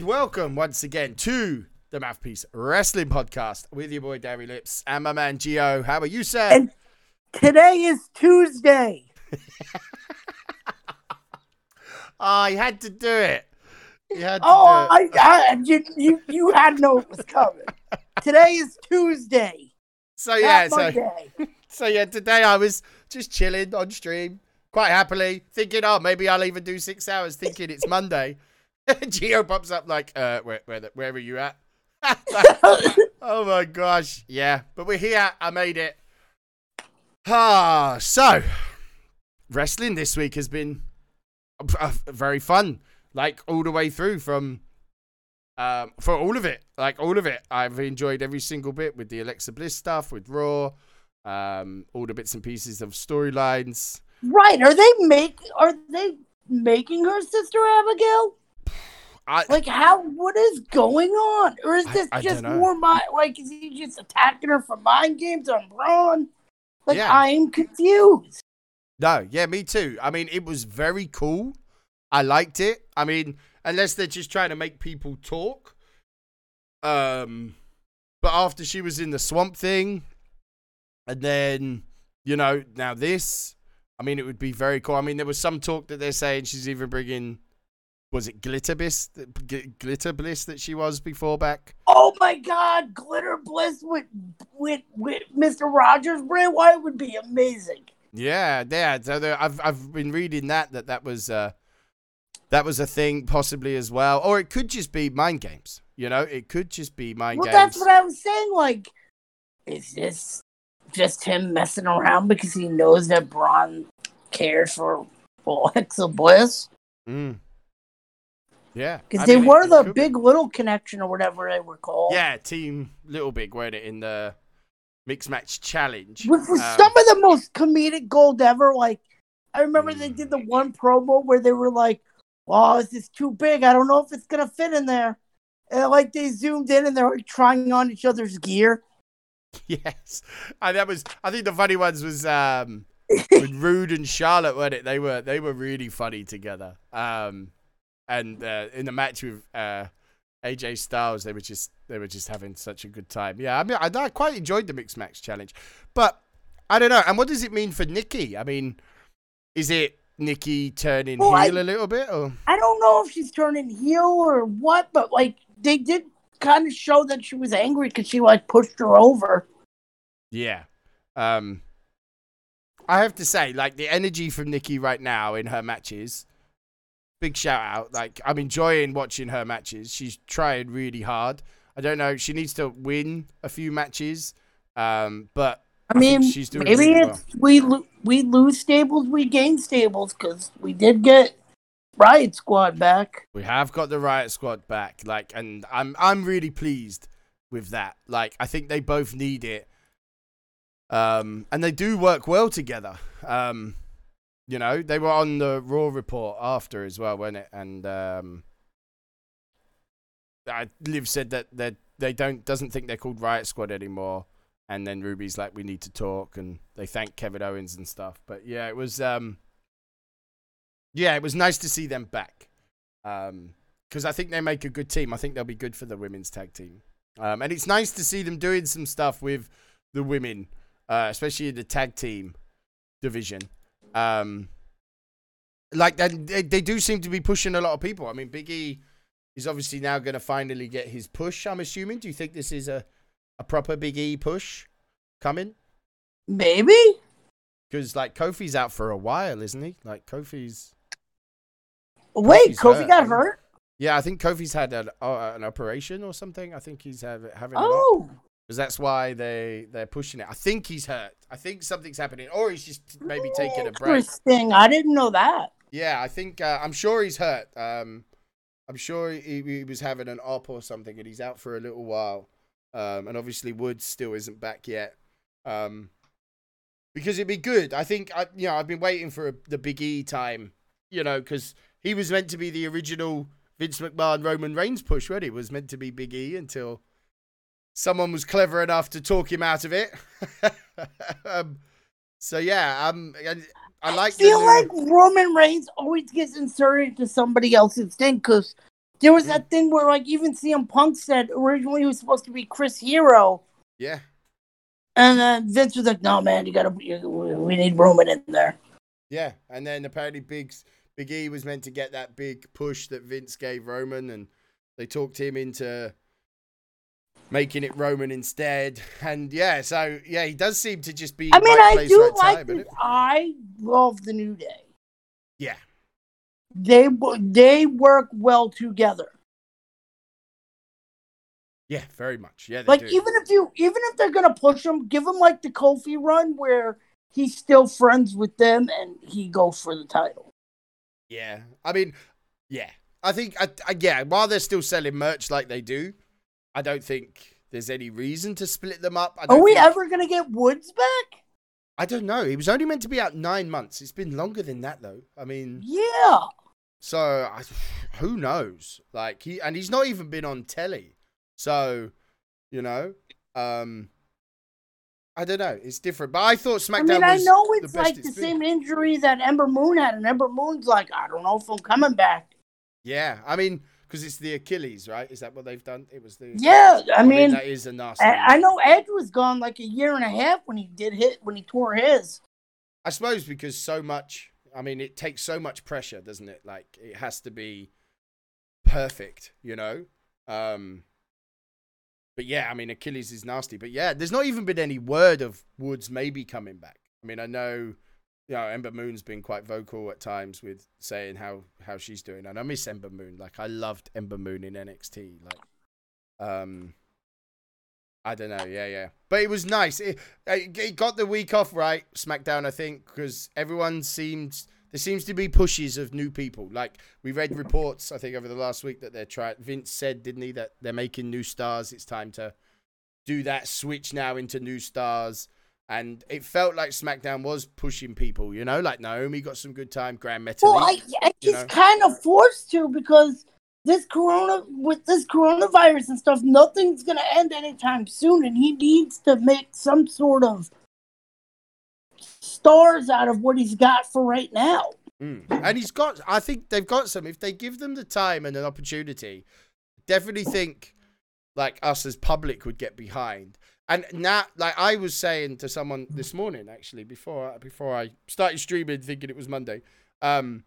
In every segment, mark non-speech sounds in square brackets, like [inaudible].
And welcome once again to the Mouthpiece Wrestling Podcast with your boy Darry Lips and my man Gio. How are you, sir? And today is Tuesday. oh, [laughs] you had to do it. You had to Oh, it. I, I you, you you had know it was coming. Today is Tuesday. So yeah, so [laughs] so yeah, today I was just chilling on stream, quite happily, thinking, oh, maybe I'll even do six hours, thinking it's Monday. [laughs] Gio pops up like, uh, where where the, where are you at? [laughs] oh my gosh, yeah, but we're here. I made it. Ah, so wrestling this week has been uh, very fun, like all the way through from. Um, for all of it, like all of it, I've enjoyed every single bit with the Alexa Bliss stuff, with Raw, um, all the bits and pieces of storylines. right? Are they make are they making her sister Abigail? I, Like how? What is going on? Or is this I just more mind? Like is he just attacking her for mind games on Braun? Like Yeah. I am confused. No, yeah, me too. I mean, it was very cool. I liked it. I mean, unless they're just trying to make people talk. Um, but after she was in the swamp thing, and then you know now this, I mean, it would be very cool. I mean, there was some talk that they're saying she's even bringing. Was it Glitter Bliss, Glitter Bliss that she was before back? Oh my God, Glitter Bliss with with with Mr. Rogers Bray Wyatt would be amazing. Yeah, yeah. So there, I've I've been reading that that that was uh that was a thing possibly as well, or it could just be mind games. You know, it could just be mind Well, games. that's what I was saying. Like, is this just him messing around because he knows that Braun cares for Alexa Bliss? Mm. Yeah, Because they mean, were it the could be. big little connection or whatever they were called. Yeah, team Little Big, weren't it in the mixed match challenge? Which was Um, some of the most comedic gold ever. Like, I remember they Mm. did the one promo where they were like, "Oh, this is too big. I don't know if it's gonna fit in there." And like they zoomed in and they were trying on each other's gear. [laughs] Yes, and that was. I think the funny ones was um [laughs] with Roode and Charlotte, weren't it? They were they were really funny together. Um, and uh, in the match with uh AJ Styles, they were just they were just having such a good time. Yeah, I mean, I, I quite enjoyed the mixed match challenge, but I don't know. And what does it mean for Nikki? I mean, is it Nikki turning Well, heel a little bit, or I don't know if she's turning heel or what, but like they did kind of show that she was angry because she like pushed her over. Yeah. Um I have to say, like the energy from Nikki right now in her matches, big shout out. Like I'm enjoying watching her matches. She's trying really hard. I don't know, she needs to win a few matches. Um, but I I mean, she's doing maybe really it's we lo- we lose stables, we gain stables because we did get Riott Squad back. we have got the Riott Squad back. Like and I'm I'm really pleased with that. Like I think they both need it. Um and they do work well together. Um you know, they were on the Raw report after as well, weren't it? And um, Liv said that they they don't doesn't think they're called Riott Squad anymore. And then Ruby's like, we need to talk, and they thank Kevin Owens and stuff. But yeah, it was um, yeah, it was nice to see them back. Um, because I think they make a good team. I think they'll be good for the women's tag team. Um, and it's nice to see them doing some stuff with the women, uh, especially the tag team division. Um, like they, they, they do seem to be pushing a lot of people. I mean, Big E is obviously now going to finally get his push. I'm assuming. Do you think this is a a proper Big E push coming? Maybe. Because like Kofi's out for a while, isn't he? Like Kofi's. Wait, Kofi's Kofi hurt, got hurt. Yeah, I think Kofi's had an, uh, an operation or something. I think he's have, having. Oh, because that's why they they're pushing it. I think he's hurt. I think something's happening, or he's just maybe taking a break. Interesting. I didn't know that. Yeah, I think uh, I'm sure he's hurt. Um, I'm sure he, he was having an op or something, and he's out for a little while. Um, and obviously Woods still isn't back yet. Um, because it'd be good. I think I, you know, I've been waiting for a, the Big E time. You know, because he was meant to be the original Vince McMahon Roman Reigns push. Right? It was meant to be Big E until someone was clever enough to talk him out of it. [laughs] um, so yeah, um, I, I like. I feel like Roman Reigns always gets inserted into somebody else's thing because There was that thing where like even CM Punk said originally he was supposed to be Chris Hero, Yeah. and then Vince was like, "No, man, you gotta, you, we need Roman in there." Yeah, and then apparently Big Big E was meant to get that big push that Vince gave Roman, and they talked him into making it Roman instead. And yeah, so yeah, he does seem to just be. I mean, right I do right like time, this. I love the New Day. Yeah, They they work well together. yeah, very much. Yeah, they Like do. even if you even if they're gonna push him, give him like the Kofi run where he's still friends with them and he goes for the title. Yeah, I mean, yeah, I think, I, I, yeah, while they're still selling merch like they do, I don't think there's any reason to split them up. I Are we think- ever gonna get Woods back? I don't know. He was only meant to be out nine months. It's been longer than that, though. I mean, Yeah. so I, who knows? Like he, and he's not even been on telly. So, you know, um, I don't know. It's different. But I thought SmackDown I mean, I know it's best like the been. same injury that Ember Moon had, and Ember Moon's like, I don't know if I'm coming back. Yeah, I mean, because it's the Achilles, right? Is that what they've done? It was the Yeah, I mean, that is a nasty. I, I know Edge was gone like a year and a half when he did hit when he tore his. I suppose because so much. I mean, it takes so much pressure, doesn't it? Like it has to be perfect, you know. Um, but yeah, I mean, Achilles is nasty. But yeah, there's not even been any word of Woods maybe coming back. I mean, I know, know, Ember Moon's been quite vocal at times with saying how how she's doing, and I miss Ember Moon. Like I loved Ember Moon in NXT. Like, um, I don't know. Yeah, yeah. But it was nice. It, it got the week off right, SmackDown, I think, because everyone seemed there seems to be pushes of new people. Like we read reports, I think, over the last week that they're trying. Vince said, didn't he, that they're making new stars. It's time to do that switch now into new stars. And it felt like SmackDown was pushing people, you know, like Naomi got some good time, Gran Metalik. Well, I, I you he's know? kind of forced to because this corona with this coronavirus and stuff, nothing's gonna end anytime soon, and he needs to make some sort of stars out of what he's got for right now. Mm. And he's got, I think they've got some. If they give them the time and an opportunity, definitely think like us as public would get behind. And now, like I was saying to someone this morning, actually, before before I started streaming, thinking it was Monday, um,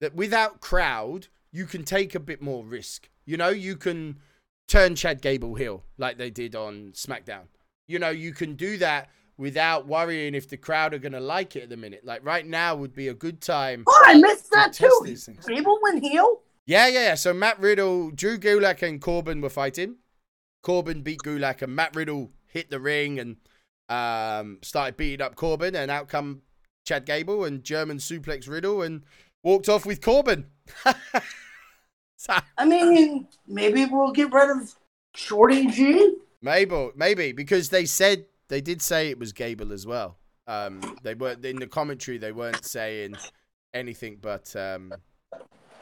that without crowd, you can take a bit more risk. You know, you can turn Chad Gable heel like they did on SmackDown. You know, you can do that without worrying if the crowd are going to like it at the minute. Like right now would be a good time. Oh, I missed that test too. Gable went heel. Yeah, yeah, yeah. So Matt Riddle, Drew Gulak, and Corbin were fighting. Corbin beat Gulak, and Matt Riddle hit the ring and um, started beating up Corbin. And out come Chad Gable and German suplex Riddle and walked off with Corbin. [laughs] so, I mean, maybe we'll get rid of Shorty G. maybe, maybe because they said they did say it was Gable as well. Um, they weren't in the commentary. They weren't saying anything but um,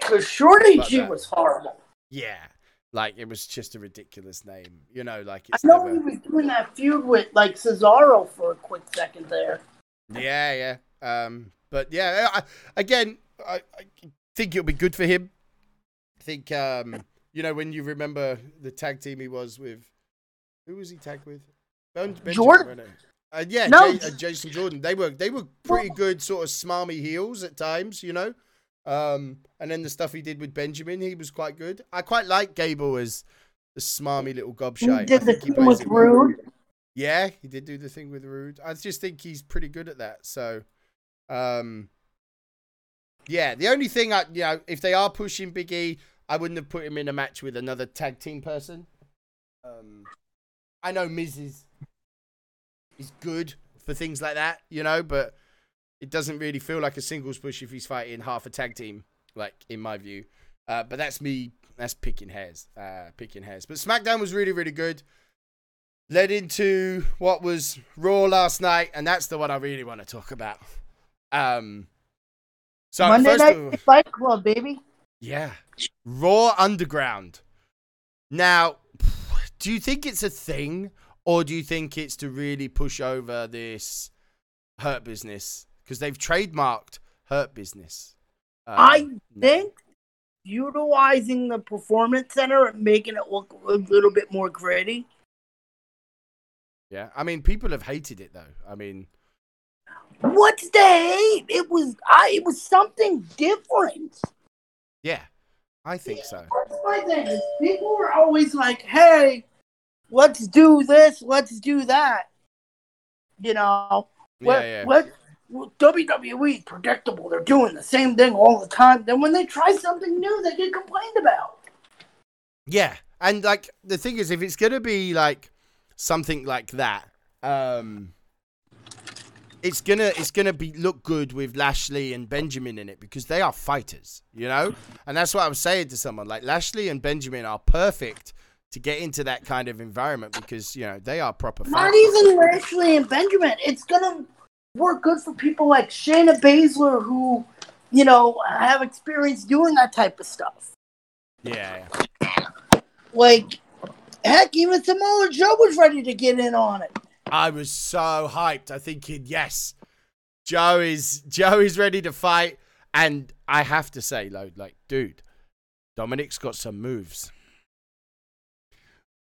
Because Shorty G that- was horrible. yeah, like it was just a ridiculous name. You know, like I know never. he was doing that feud with like Cesaro for a quick second there. Yeah, yeah. Um, but yeah, I, again, I, I think it'll be good for him. I think, um, you know, when you remember the tag team he was with, who was he tagged with? Ben, Benjamin, Jordan. Uh, yeah, No. Jay- uh, Jason Jordan. They were they were pretty good, sort of smarmy heels at times, you know. Um, and then the stuff he did with Benjamin, he was quite good. I quite like Gable as the smarmy little He gobshite. I did the he thing with well. Roode. Yeah, he did do the thing with Roode. I just think he's pretty good at that. So, um, yeah, the only thing I, you know, if they are pushing Big E, I wouldn't have put him in a match with another tag team person. Um, I know Miz is, is good for things like that, you know, but it doesn't really feel like a singles push if he's fighting half a tag team, like in my view. Uh, but that's me. That's picking hairs. Uh, picking hairs. But SmackDown was really, really good led into what was Raw last night, and that's the one I really want to talk about. Um, so Monday Night Fight Club, baby. yeah, Raw Underground. Now, do you think it's a thing, or do you think it's to really push over this Hurt Business because they've trademarked Hurt Business? Um, I think utilizing the performance center and making it look a little bit more gritty. Yeah, I mean, people have hated it though. I mean, What's the hate? It was I. It was something different. yeah, I think so. That's my thing. is People were always like, "Hey, let's do this. Let's do that." You know, Yeah, what, yeah. what, what- WWE predictable. They're doing the same thing all the time. Then when they try something new, they get complained about. Yeah, and like the thing is, if it's gonna be like something like that, um, it's gonna it's gonna be look good with Lashley and Benjamin in it because they are fighters, you know. And that's what I was saying to someone like Lashley and Benjamin are perfect to get into that kind of environment because you know they are proper fighters. Not fighters. even Lashley and Benjamin. It's gonna work good for people like Shayna Baszler, who, you know, have experience doing that type of stuff. Yeah, Like, heck, even Samoa Joe was ready to get in on it. I was so hyped. I thinking, yes, Joe is Joe is ready to fight, and I have to say, like, like dude, Dominic's got some moves.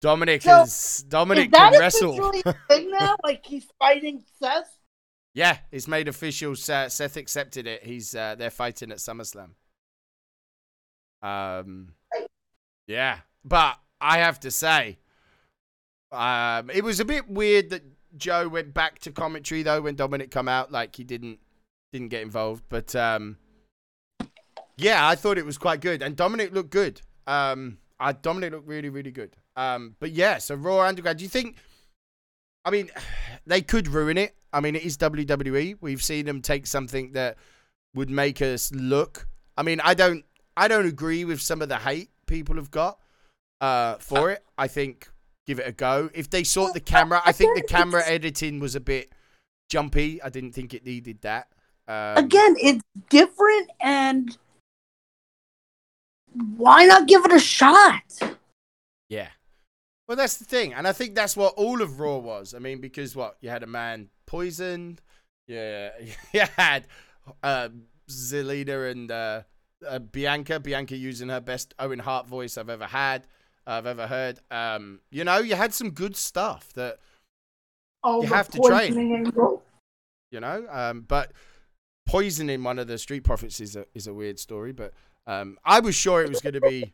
Dominic So, is Dominic Is that can wrestle. officially a thing now? [laughs] Like he's fighting Seth? Yeah, it's made official. Seth, accepted it. He's uh, they're fighting at SummerSlam. Um, yeah, but I have to say, um, it was a bit weird that Joe went back to commentary though when Dominic come out. Like he didn't didn't get involved, but um, yeah, I thought it was quite good, and Dominic looked good. Um, I Dominic looked really really good. Um, but yeah, so Raw Underground. Do you think? I mean, [sighs] they could ruin it. I mean, it is WWE. We've seen them take something that would make us look. I mean, I don't, I don't agree with some of the hate people have got uh, for it. I think give it a go. If they sort the camera, I think the camera editing was a bit jumpy. I didn't think it needed that. Um, Again, it's different, and why not give it a shot? Yeah. Well, that's the thing, and I think that's what all of Raw was. I mean, because what you had a man poisoned, yeah, you [laughs] had uh, Zelina and uh, uh, Bianca, Bianca using her best Owen Hart voice I've ever had, I've ever heard. Um, you know, you had some good stuff that Oh, You have to train. angle. you know. Um, but poisoning one of the Street Profits is a is a weird story. But um, I was sure it was going to be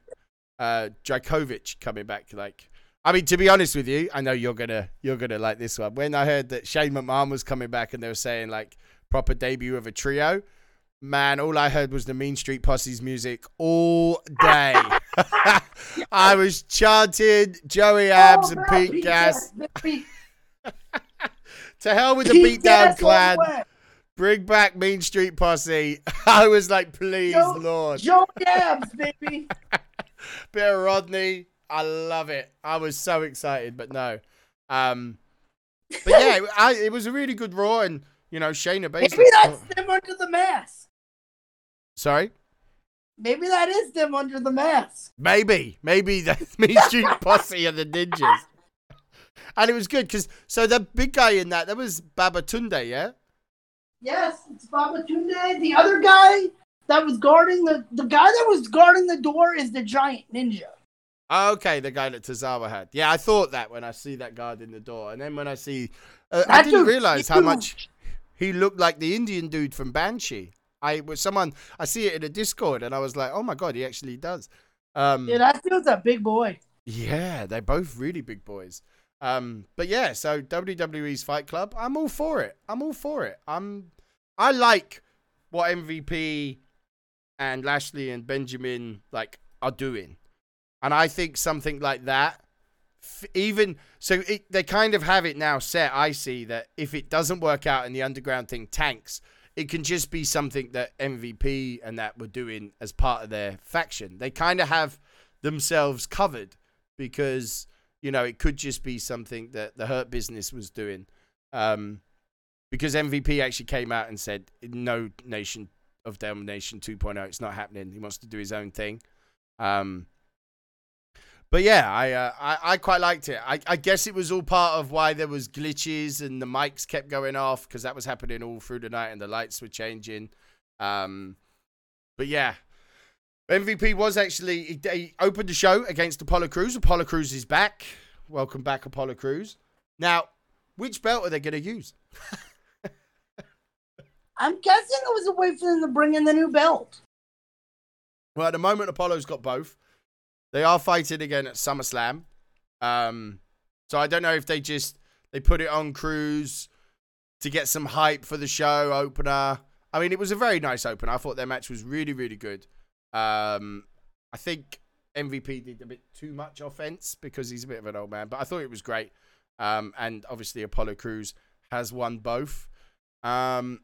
uh, Drakovic coming back. Like, I mean, to be honest with you, I know you're gonna you're gonna like this one. When I heard that Shane McMahon was coming back and they were saying like proper debut of a trio. Man, all I heard was the Mean Street Posse's music all day. [laughs] [laughs] I was chanting Joey Abs Oh, and no, Pete Gas. Pete [laughs] To hell with the beatdown clan. Bring back Mean Street Posse. I was like, please, Joe- Lord. Joey Dabs, baby. Bit of Rodney. I love it. I was so excited, but no. Um, but yeah, it, I, it was a really good Raw, and you know, Shayna Maybe Baszler. that's them under the mask. Sorry, Maybe that is them under the mask. maybe, maybe that's me, Street Posse and the Ninjas. And it was good because so the big guy in that that was Babatunde, yeah. Yes, it's Baba Tunde. The other guy that was guarding the the guy that was guarding the door is the giant ninja. Okay, the guy that Tozawa had. Yeah, I thought that when I see that guard in the door, and then when I see, uh, I didn't realize how much he looked like the Indian dude from Banshee. I was someone I see it in a Discord, and I was like, oh my god, he actually does. Um, Yeah, that dude's a big boy. yeah, they're both really big boys. Um, but yeah, so WWE's Fight Club, I'm all for it. I'm all for it. I'm, I like what MVP and Lashley and Benjamin like are doing, and I think something like that, even so, it, they kind of have it now set. I see that if it doesn't work out and the underground thing tanks, it can just be something that MVP and that were doing as part of their faction. They kind of have themselves covered because you know it could just be something that the Hurt Business was doing. Um, because MVP actually came out and said no Nation of Domination 2.0, it's not happening. He wants to do his own thing. Um, but yeah, I, uh, I I quite liked it. I, I guess it was all part of why there was glitches and the mics kept going off because that was happening all through the night and the lights were changing. Um, but yeah, MVP was actually he, he opened the show against Apollo Crews. Apollo Crews is back. Welcome back, Apollo Crews. Now, which belt are they going to use? [laughs] I'm guessing it was a way for them to bring in the new belt. Well, at the moment, Apollo's got both. They are fighting again at SummerSlam. Um, so I don't know if they just they put it on Crews to get some hype for the show opener. I mean, it was a very nice opener. I thought their match was really, really good. Um, I think MVP did a bit too much offense because he's a bit of an old man, but I thought it was great. Um, and obviously Apollo Crews has won both. Um,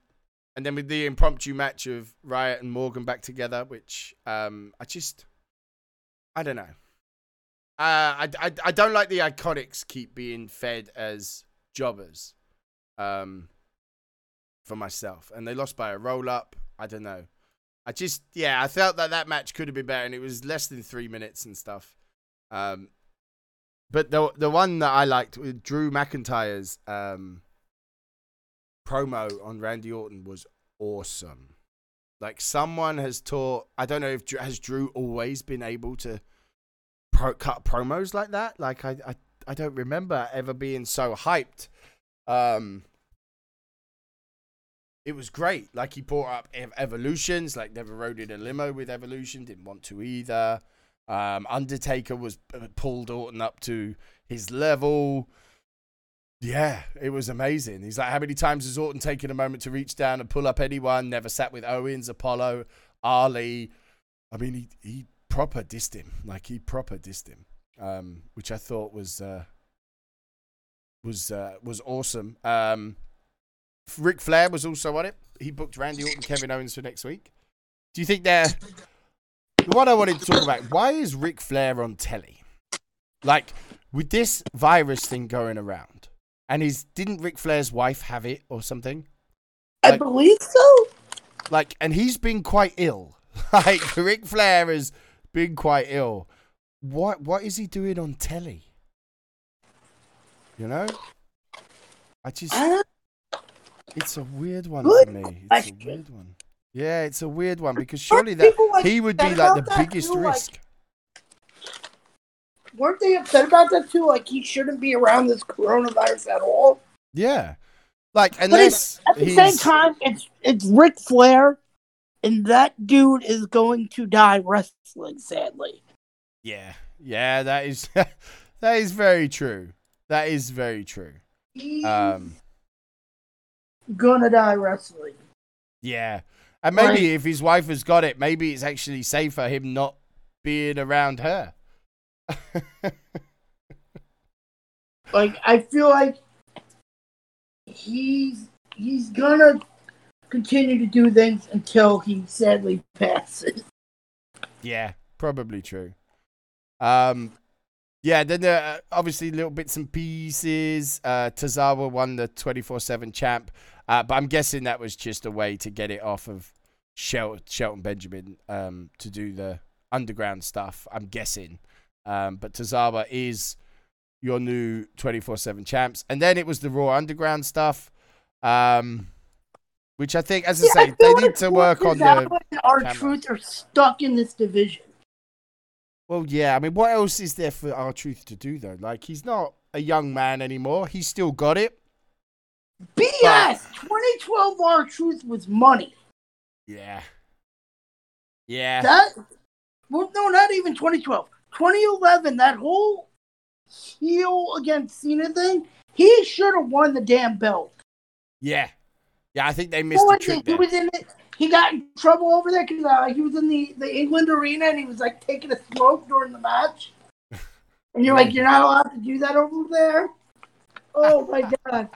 and then with the impromptu match of Riott and Morgan back together, which um, I just, I don't know. Uh, I, I, I don't like the IIconics keep being fed as jobbers um, for myself. And they lost by a roll up. I don't know. I just, yeah, I felt that that match could have been better, and it was less than three minutes and stuff. Um, but the the one that I liked with Drew McIntyre's um, promo on Randy Orton was awesome. Like someone has taught. I don't know if has Drew always been able to pro, cut promos like that. Like I, I I don't remember ever being so hyped. Um, it was great. Like he brought up ev- evolutions. Like never rode in a limo with evolution. Didn't want to either. Um, Undertaker was uh, pulled Orton up to his level. Yeah, it was amazing. He's like, how many times has Orton taken a moment to reach down and pull up anyone? Never sat with Owens, Apollo, Ali. I mean, he he proper dissed him. Like he proper dissed him, um, which I thought was uh, was uh, was awesome. Um, Flair was also on it. He booked Randy Orton, Kevin Owens for next week. Do you think they're the one I wanted to talk about? Why is Ric Flair on telly? Like with this virus thing going around, and is didn't Ric Flair's wife have it or something? I believe so. Like, and he's been quite ill. [laughs] like Ric Flair has been quite ill. What what is he doing on telly? You know, I just Uh, it's a weird one for me. It's a weird one. Yeah, it's a weird one because surely that like, he would be like the biggest like- risk. Weren't they upset about that too? Like he shouldn't be around this coronavirus at all. Yeah, like unless at the he's same time, it's it's Ric Flair, and that dude is going to die wrestling. Sadly, yeah, yeah, that is [laughs] that is very true. That is very true. he's Um, gonna die wrestling. Yeah. And maybe Like- if his wife has got it, maybe it's actually safer him not being around her. [laughs] Like I feel like he's he's gonna continue to do things until he sadly passes. yeah, probably true. Um, yeah, then there are obviously little bits and pieces. Uh, Tozawa won the 24 7 champ, uh, but I'm guessing that was just a way to get it off of Shel- Shelton Benjamin um, to do the underground stuff. I'm guessing. Um, but Tozawa is your new 24 7 champs. And then it was the Raw Underground stuff, um, which I think, as I Yeah, say, feel they like need to work on the. Our truth are stuck in this division. Well, yeah. I mean, what else is there for R-Truth to do though? Like, he's not a young man anymore. He's still got it. BS. 2012 R-Truth was money. Yeah. Yeah. That well, no, not even 2012. 2011. That whole heel against Cena thing. He should have won the damn belt. Yeah. Yeah. I think they missed Oh, the trick he was in it. He got in trouble over there because uh, he was in the, the England arena and he was like taking a smoke during the match. [laughs] And you're like, you're not allowed to do that over there. Oh my [laughs] god!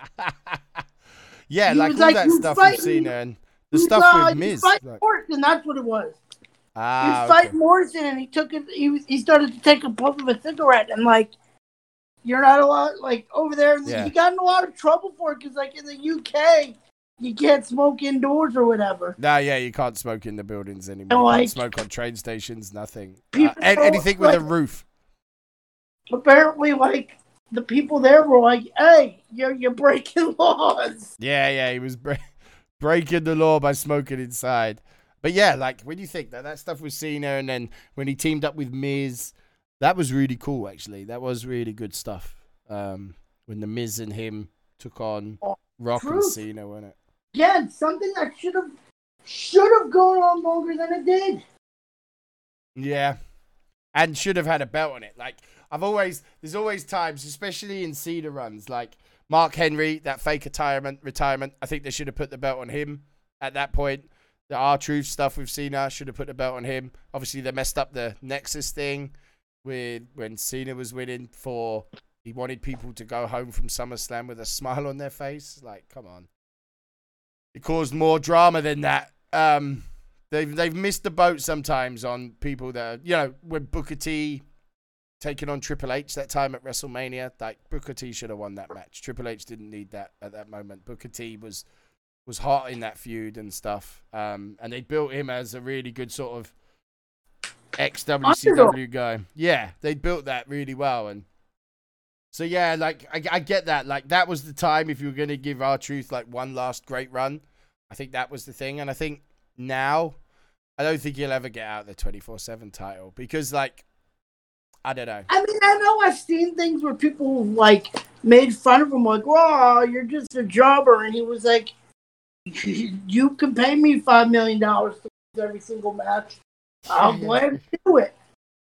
yeah, He like all like, that stuff fight with me." Cena and the stuff uh, with Miz. like- Morrison, that's what it was. He ah, was fighting okay. Morrison and he took it. He was, he started to take a puff of a cigarette and like, you're not allowed. Like over there, Yeah. he got in a lot of trouble for it because like in the UK, you can't smoke indoors or whatever. No, yeah, you can't smoke in the buildings anymore. And, you like, can't smoke on train stations, nothing. Uh, anything with a roof. Apparently, like the people there were like, "Hey, you're you're breaking [laughs] laws." Yeah, yeah, he was bre- [laughs] breaking the law by smoking inside. But yeah, like when you think that that stuff with Cena, and then when he teamed up with Miz, that was really cool. Actually, that was really good stuff. Um, when the Miz and him took on Oh, Rock and truth. Cena, wasn't it? Again, something that should have should have gone on longer than it did. Yeah. And should have had a belt on it. Like I've always there's always times, especially in Cena runs, like Mark Henry, that fake retirement retirement. I think they should have put the belt on him at that point. The R Truth stuff with Cena should have put the belt on him. Obviously they messed up the Nexus thing with when Cena was winning for he wanted people to go home from SummerSlam with a smile on their face. Like, come on. It caused more drama than that. Um They've they've missed the boat sometimes on people that are, you know when Booker T taking on Triple H that time at WrestleMania. Like Booker T should have won that match. Triple H didn't need that at that moment. Booker T was was hot in that feud and stuff. Um, and they built him as a really good sort of ex WCW guy. Yeah, they built that really well and. So yeah, like I, I get that. Like that was the time if you were gonna give R-Truth like one last great run. I think that was the thing, and I think now, I don't think he'll ever get out the 24 7 title because, like, I don't know. I mean, I know I've seen things where people like made fun of him, like, "Wow, you're just a jobber," and he was like, "You can pay me five million dollars to lose every single match. I'll Yeah. gladly do it."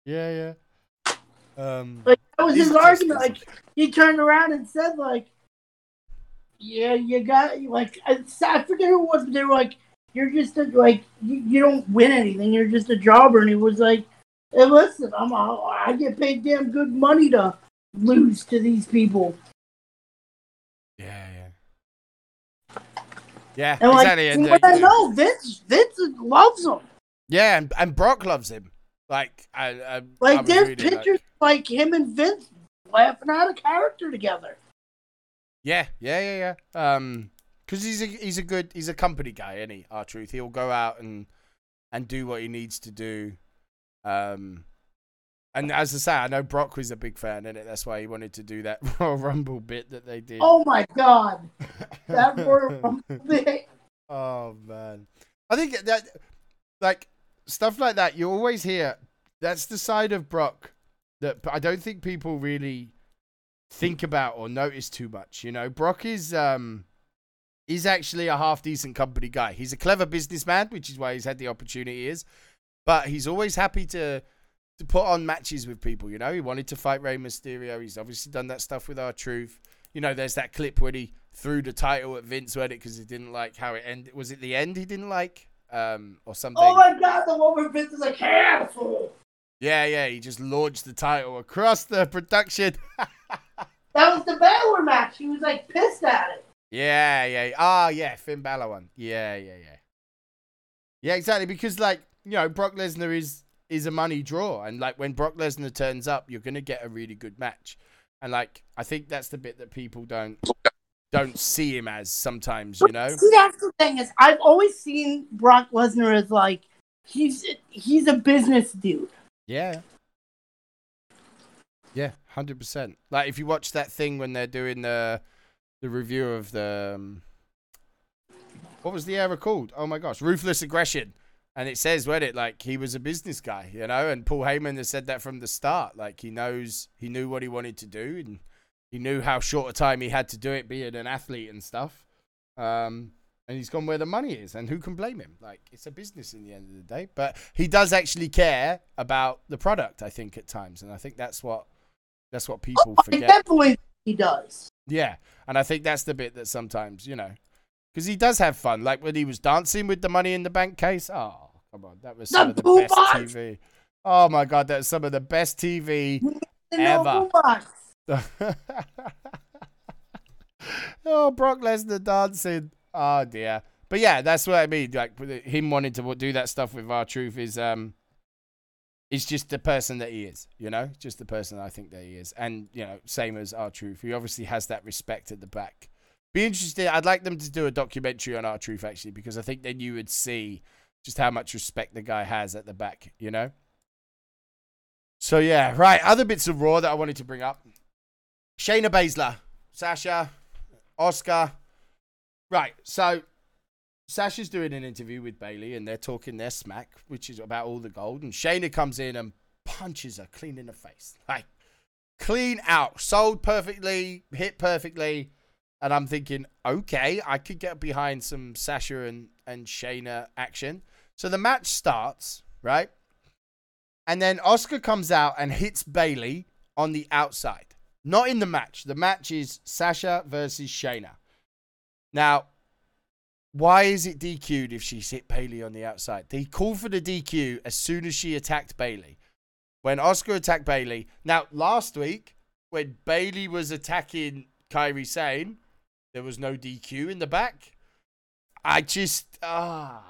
Yeah, yeah. Um, Like that was his argument. Like he turned around and said, "Like, yeah, you got like I, I forget who it was, but they were like, you're just a, like you, you don't win anything. You're just a jobber." And he was like, "Hey, listen, I'm a, I get paid damn good money to lose to these people." yeah, yeah. Yeah, And exactly. from And, uh, I know, Vince Vince loves him. yeah, and, and Brock loves him. Like, I, I, I Like was there's reading, like- pictures like him and Vince laughing out of character together. Yeah, yeah, yeah, yeah. Um, because he's a he's a good he's a company guy, isn't he? R-Truth, he'll go out and and do what he needs to do. Um, and as I say, I know Brock was a big fan in it. That's why he wanted to do that [laughs] Royal Rumble bit that they did. Oh my god, [laughs] that Royal Rumble bit. oh man, I think that like stuff like that you always hear. That's the side of Brock that I don't think people really think about or notice too much. You know, Brock is um he's actually a half decent company guy. He's a clever businessman, which is why he's had the opportunity is. But he's always happy to to put on matches with people. You know, he wanted to fight Rey Mysterio. He's obviously done that stuff with R-Truth. You know, there's that clip where he threw the title at Vince with it because he didn't like how it ended. Was it the end he didn't like, um, or something? Oh my god, the one where Vince is like. Yeah, yeah. He just launched the title across the production. [laughs] That was the Balor match. He was like pissed at it. Yeah, yeah. Ah, yeah, Finn Balor one. Yeah, yeah, yeah. Yeah, exactly. Because like you know, Brock Lesnar is is a money draw, and like when Brock Lesnar turns up, you're gonna get a really good match. And like I think that's the bit that people don't don't see him as sometimes. You know. See, that's the thing is, I've always seen Brock Lesnar as like he's he's a business dude. Yeah. Yeah, hundred percent. Like if you watch that thing when they're doing the the review of the um, what was the era called? Oh my gosh, ruthless aggression. And it says, when it like he was a business guy, you know, and Paul Heyman has said that from the start. Like he knows he knew what he wanted to do and he knew how short a time he had to do it, being an athlete and stuff. Um, and he's gone where the money is, and who can blame him? Like it's a business in the end of the day. But he does actually care about the product, I think, at times, and I think that's what that's what people I forget. definitely he does. Yeah, and I think that's the bit that sometimes you know, because he does have fun. Like when he was dancing with the Money in the Bank case. Oh, come on, that was some The of the best box. TV. Oh my god, that's some of the best TV Ever. know who was. oh, Brock Lesnar dancing. Oh dear. But yeah, that's what I mean. Like him wanting to do that stuff with R-Truth is um, is just the person that he is. You know, just the person I think that he is, and you know, same as R-Truth. He obviously has that respect at the back. Be interested. I'd like them to do a documentary on R-Truth actually, because I think then you would see just how much respect the guy has at the back. You know. So yeah, right. Other bits of Raw that I wanted to bring up. Shayna Baszler, Sasha, Asuka. Right. So Sasha's doing an interview with Bayley, and they're talking their smack, which is about all the gold. And Shayna comes in and punches her clean in the face, like clean out, sold perfectly, hit perfectly. And I'm thinking, okay, I could get behind some Sasha and and Shayna action. So the match starts, right? And then Asuka comes out and hits Bayley on the outside. Not in the match. The match is Sasha versus Shayna. Now, why is it DQ'd if she's hit Bayley on the outside? They called for the DQ as soon as she attacked Bayley. When Asuka attacked Bayley. Now, last week, when Bayley was attacking Kairi Sane, there was no DQ in the back. I just ah,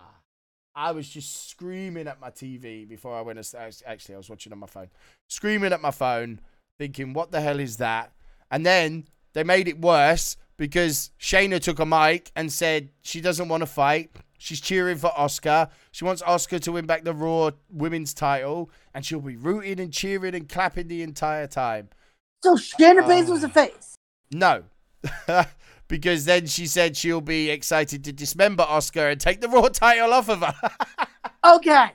I was just screaming at my TV before I went. Actually, I was watching on my phone, screaming at my phone, thinking, "What the hell is that?" And then they made it worse because Shayna took a mic and said she doesn't want to fight. She's cheering for Asuka. She wants Asuka to win back the Raw Women's title, and she'll be rooting and cheering and clapping the entire time. So Shayna Baszler was a face. No. [laughs] because then she said she'll be excited to dismember Asuka and take the Raw [laughs] title off of her. [laughs] okay.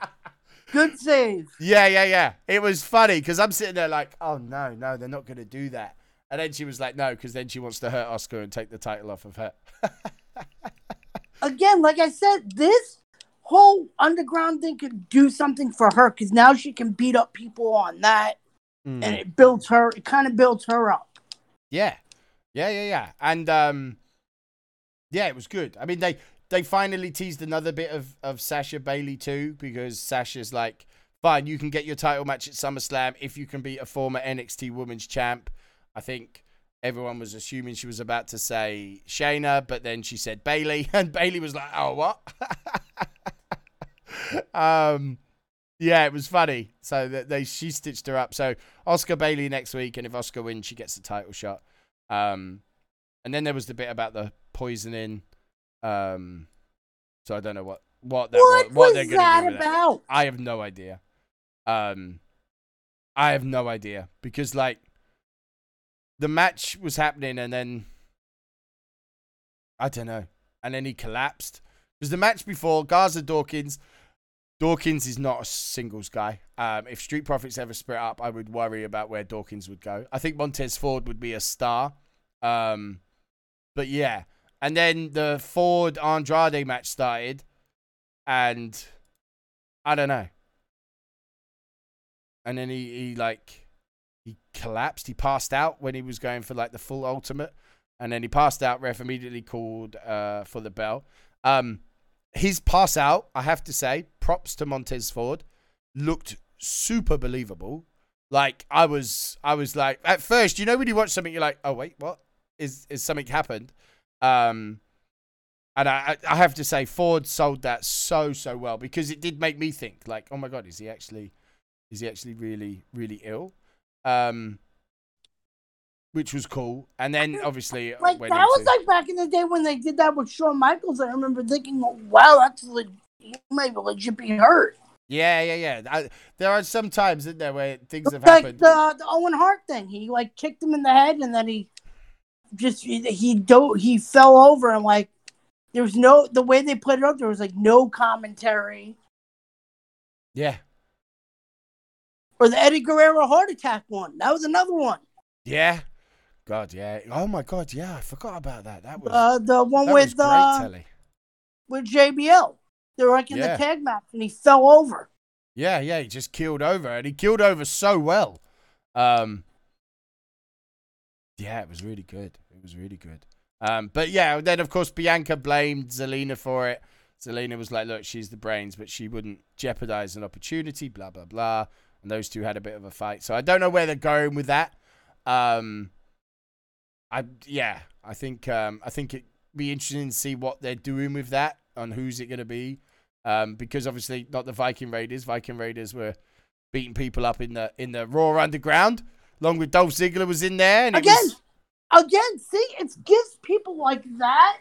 Good save. Yeah, yeah, yeah. It was funny because I'm sitting there like, oh no, no, they're not going to do that. And then she was like, no, because then she wants to hurt Asuka and take the title off of her. [laughs] Again, like I said, this whole underground thing could do something for her because now she can beat up people on that. Mm. And it builds her, it kind of builds her up. Yeah. Yeah, yeah, yeah. And um yeah, it was good. I mean they they finally teased another bit of, of Sasha Bayley too, because Sasha's like, fine, you can get your title match at SummerSlam if you can beat a former NXT women's champ. I think everyone was assuming she was about to say Shayna, but then she said Bayley, [laughs] and Bayley was like, oh what? [laughs] um yeah, it was funny. So that they she stitched her up. So Asuka Bayley next week, and if Asuka wins, she gets the title shot. Um, and then there was the bit about the poisoning. Um, so I don't know what what that, what, what, they're going to do about? That. I have no idea. Um, I have no idea because like the match was happening and then I don't know, and then he collapsed because the match before Garza Dawkins. Dawkins is not a singles guy. Um, if Street Profits ever split up, I would worry about where Dawkins would go. I think Montez Ford would be a star. Um, but yeah. And then the Ford Andrade match started. And I don't know. And then he, he like he collapsed. He passed out when he was going for like the full ultimate. And then he passed out. Ref immediately called uh, for the bell. Um, his pass out, I have to say, props to Montez Ford, looked super believable. Like I was, I was like, at first, you know, when you watch something, you're like, oh wait, what is is something happened? Um, and I, I have to say, Ford sold that so so well because it did make me think, like, oh my god, is he actually, is he actually really really ill? Um, which was cool. And then obviously, uh, like that into... was like back in the day when they did that with Shawn Michaels. I remember thinking, wow, that's like he might be legit be hurt. Yeah, yeah, yeah. I, there are some times in there where things have like happened. The, the Owen Hart thing. He like kicked him in the head, and then he just he he, do, he fell over, and like there was no the way they put it up. There was like no commentary. Yeah. Or the Eddie Guerrero heart attack one. That was another one. Yeah. God, yeah. Oh my God, yeah. I forgot about that. That was uh, the one with uh, with JBL. They were like in yeah. the tag match, and he fell over. Yeah, yeah. He just killed over, and he killed over so well. Um, yeah, it was really good. It was really good. Um, but yeah, then of course Bianca blamed Zelina for it. Zelina was like, "Look, she's the brains, but she wouldn't jeopardize an opportunity." Blah blah blah. And those two had a bit of a fight. So I don't know where they're going with that. Um, I yeah, I think um, I think it'd be interesting to see what they're doing with that and who's it going to be, um, because obviously not the Viking Raiders. Viking Raiders were beating people up in the in the Raw Underground, along with Dolph Ziggler was in there. And again, was... again, see, it gives people like that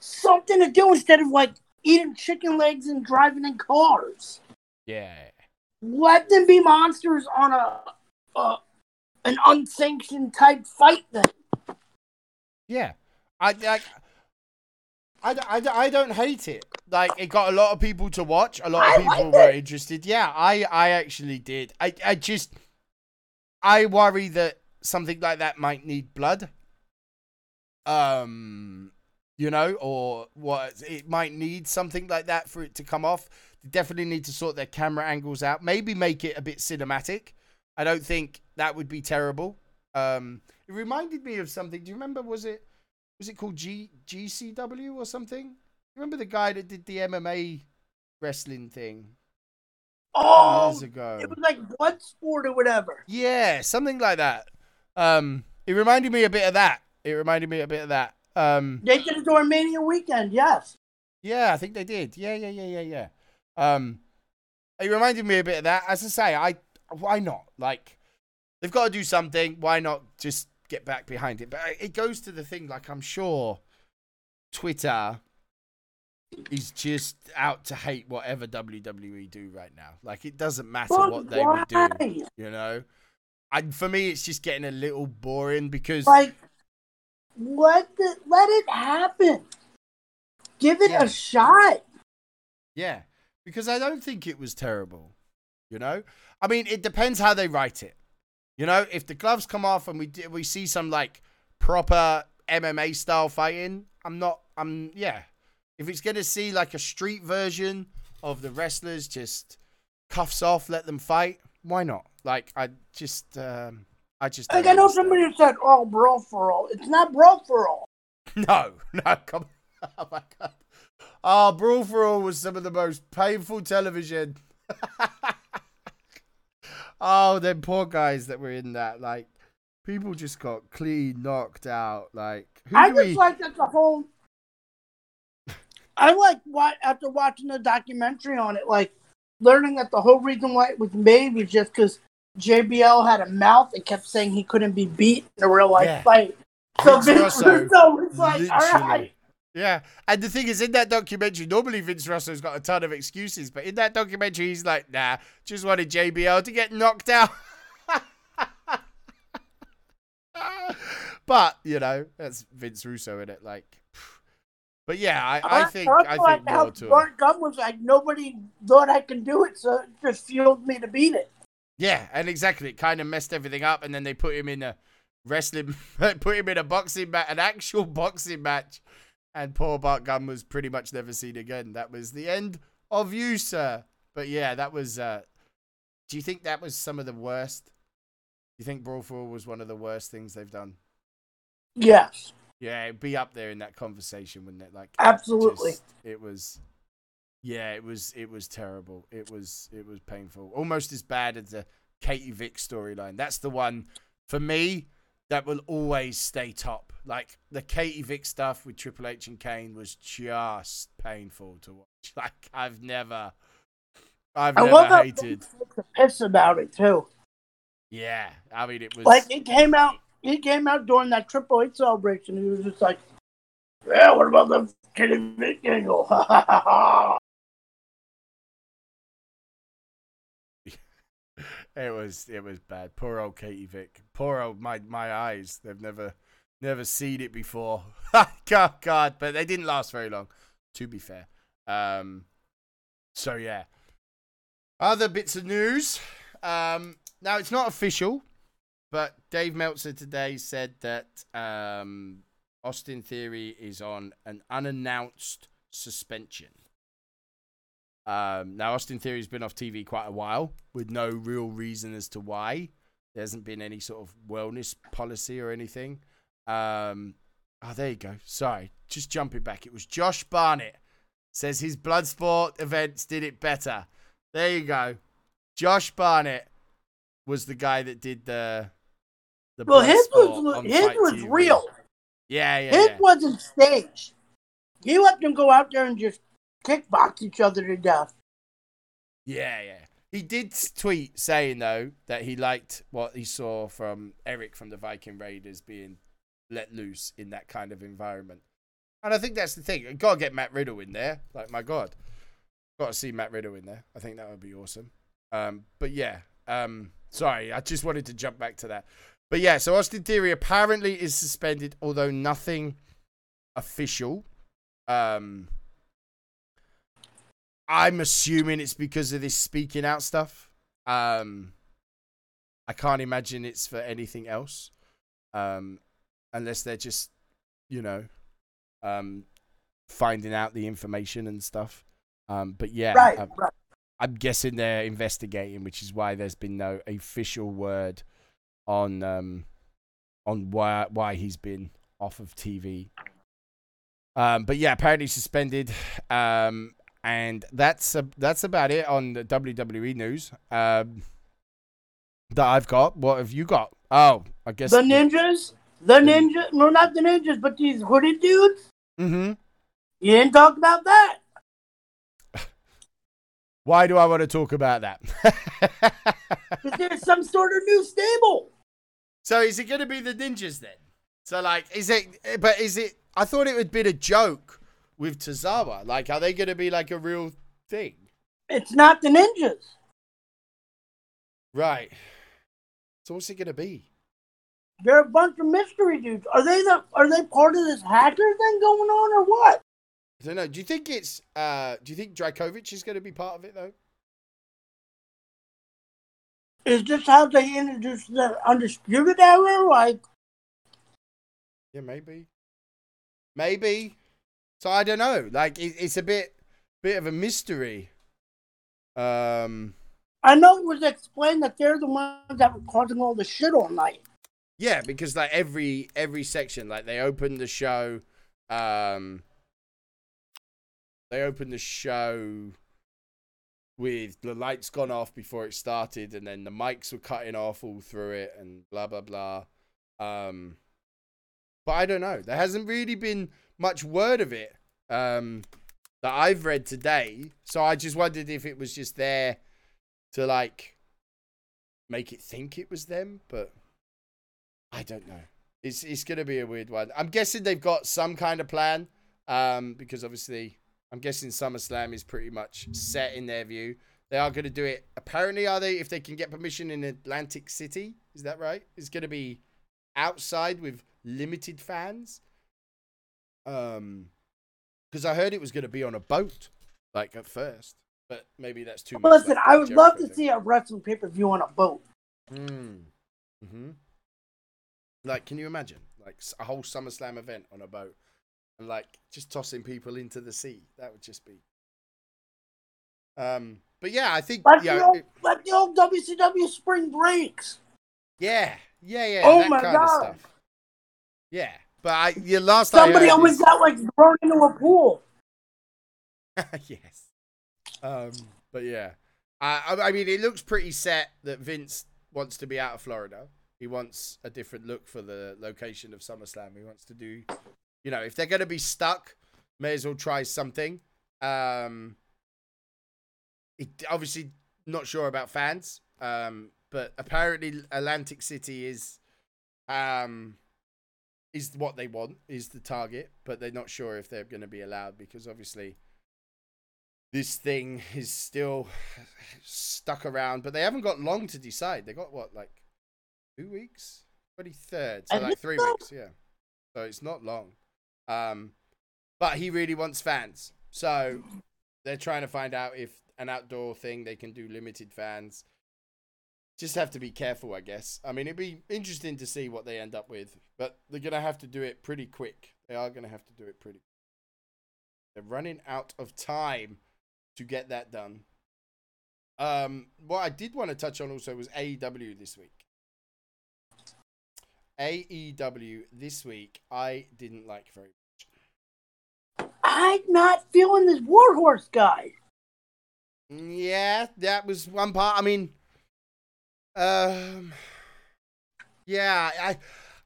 something to do instead of like eating chicken legs and driving in cars. Yeah. Let them be monsters on a, a an unsanctioned type fight then. Yeah, I like. I, I, I don't hate it. Like it got a lot of people to watch. A lot I of people like were it. interested. Yeah, I I actually did. I I just I worry that something like that might need blood. Um, you know, or what it might need something like that for it to come off. They definitely need to sort their camera angles out. Maybe make it a bit cinematic. I don't think that would be terrible. Um, it reminded me of something. Do you remember? Was it was it called G GCW or something? Remember the guy that did the MMA wrestling thing Oh, years ago? it was like blood sport or whatever. Yeah, something like that. Um, it reminded me a bit of that. It reminded me a bit of that. Um, They did it during Mania weekend. Yes. yeah, I think they did. Yeah, yeah, yeah, yeah, yeah. Um, it reminded me a bit of that. As I say, I why not? Like, they've got to do something. Why not just get back behind it? But uh, it goes to the thing. Like, I'm sure Twitter is just out to hate whatever WWE do right now. Like, it doesn't matter what they why? would do. You know. And for me, it's just getting a little boring because Like, let the, let it happen. Give it Yeah. a shot. Yeah, because I don't think it was terrible. You know, I mean, it depends how they write it. You know, if the gloves come off and we we see some like proper MMA style fighting, I'm not. I'm yeah. If it's gonna see like a street version of the wrestlers just cuffs off, let them fight. Why not? Like I just, um, I just. Like I know understand. somebody said, "Oh, brawl for all." It's not brawl for all. [laughs] No, no, come on. [laughs] Oh my god. Oh, Brawl for All was some of the most painful television. [laughs] oh, them poor guys that were in that. Like, people just got clean knocked out. Like, who I just we? like that the whole. I like what after watching the documentary on it, like learning that the whole reason why it was made was just because JBL had a mouth and kept saying he couldn't be beat in a real life Yeah. fight. So Vince Vince Russo, Russo was like, "All literally. right." Yeah, and the thing is, in that documentary, normally Vince Russo's got a ton of excuses, but in that documentary, he's like, "Nah, just wanted JBL to get knocked out." [laughs] but you know, that's Vince Russo in it. Like, but yeah, I, I think also I think how more to. Bart Gunn was like, nobody thought I could do it, so it just fueled me to beat it. Yeah, and exactly, it kind of messed everything up, and then they put him in a wrestling, [laughs] put him in a boxing match, an actual boxing match, and poor Bart Gunn was pretty much never seen again. That was the end of you, sir. But yeah, that was. uh Do you think that was some of the worst? Do you think Brawl for All was one of the worst things they've done? Yes, Yeah, it'd be up there in that conversation, wouldn't it? Like, absolutely. just- it was. Yeah, it was. It was terrible. It was. It was painful. Almost as bad as the Katie Vick storyline. That's the one for me that will always stay top. Like the Katie Vick stuff with Triple H and Kane was just painful to watch. [laughs] Like I've never, I've I never hated. Pissed about it too. Yeah, I mean it was Like it came out, he came out during that Triple H celebration. He was just like, "Yeah, what about the Katie Vick angle?" [laughs] It was it was bad. Poor old Katie Vick. Poor old my my eyes. They've never never seen it before. [laughs] God, God, but they didn't last very long. To be fair. Um. So yeah. Other bits of news. Um. Now it's not official, but Dave Meltzer today said that um Austin Theory is on an unannounced suspension. Um, now, Austin Theory's been off TV quite a while with no real reason as to why. There hasn't been any sort of wellness policy or anything. Um, oh, there you go. Sorry, just jumping back. It was Josh Barnett says his Bloodsport events did it better. There you go. Josh Barnett was the guy that did the the Well, his was his Fight was TV. real. Yeah, yeah, His yeah. wasn't staged. He let them go out there and just kickbox each other to death. Yeah, yeah. He did tweet saying though that he liked what he saw from Eric from the Viking Raiders being let loose in that kind of environment. And I think that's the thing. Got to get Matt Riddle in there. Like my God, got to see Matt Riddle in there. I think that would be awesome. Um, but yeah. Um, sorry, I just wanted to jump back to that. But yeah, so Austin Theory apparently is suspended, although nothing official. Um, I'm assuming it's because of this speaking out stuff. Um, I can't imagine it's for anything else. Um, unless they're just, you know, um, finding out the information and stuff. Um, but yeah, Right, um, right. I'm guessing they're investigating, which is why there's been no official word on um on why why he's been off of TV. Um, but yeah, apparently suspended. Um, and that's uh, that's about it on the WWE news. Um, that I've got. What have you got? Oh, I guess The ninjas, the ninja, no, not the ninjas, but these hooded dudes. Mm-hmm. You didn't talk about that. [laughs] Why do I want to talk about that? [laughs] Because there's some sort of new stable. So is it going to be the ninjas then? So like, is it? But is it? I thought it would be a joke with Tozawa. Like, are they going to be like a real thing? It's not the ninjas. Right. So what's it going to be? They're a bunch of mystery dudes. Are they the? Are they part of this hacker thing going on, or what? I don't know. Do you think it's? uh Do you think Dijakovic is going to be part of it though? Is this how they introduced the undisputed era? Like, Yeah, maybe. Maybe. So I don't know. Like, it, it's a bit, bit of a mystery. Um. I know it was explained that they're the ones that were causing all the shit all night. Yeah, because like every every section, like they opened the show, um, they opened the show with the lights gone off before it started, and then the mics were cutting off all through it, and blah blah blah. Um, but I don't know. There hasn't really been much word of it um, that I've read today, so I just wondered if it was just there to like make it think it was them, but. I don't know. It's it's gonna be a weird one. I'm guessing they've got some kind of plan, um, because obviously I'm guessing SummerSlam is pretty much set in their view. They are gonna do it. Apparently, are they? If they can get permission in Atlantic City, is that right? It's gonna be outside with limited fans. Um, because I heard it was gonna be on a boat, like at first, but maybe that's too much. Listen, like I would love to thing. see a wrestling pay per view on a boat. Mm. hmm Like, can you imagine like a whole SummerSlam event on a boat and like just tossing people into the sea? That would just be. Um, but yeah, I think Like, yeah, the, old, it- like the old WCW spring breaks. yeah, yeah, yeah. Oh that my kind of God. stuff. Yeah, but I yeah, last Somebody I always got like thrown into a pool. [laughs] yes. Um, but yeah, I, I I mean, it looks pretty set that Vince wants to be out of Florida. He wants a different look for the location of SummerSlam. He wants to do, you know, if they're going to be stuck, may as well try something. Um, it, obviously, not sure about fans, um, but apparently Atlantic City is, um, is what they want, is the target, but they're not sure if they're going to be allowed because obviously this thing is still stuck around, but they haven't got long to decide. They got what, like two weeks, twenty third, so like three weeks, yeah. So it's not long. Um, but he really wants fans, so they're trying to find out if an outdoor thing they can do limited fans. Just have to be careful, I guess. I mean, it'd be interesting to see what they end up with, but they're gonna have to do it pretty quick. They are gonna have to do it pretty. quick. They're running out of time to get that done. Um, what I did want to touch on also was AEW this week. AEW this week, I didn't like very much. I'm not feeling this Warhorse guy. Yeah, that was one part. I mean, um, yeah, I,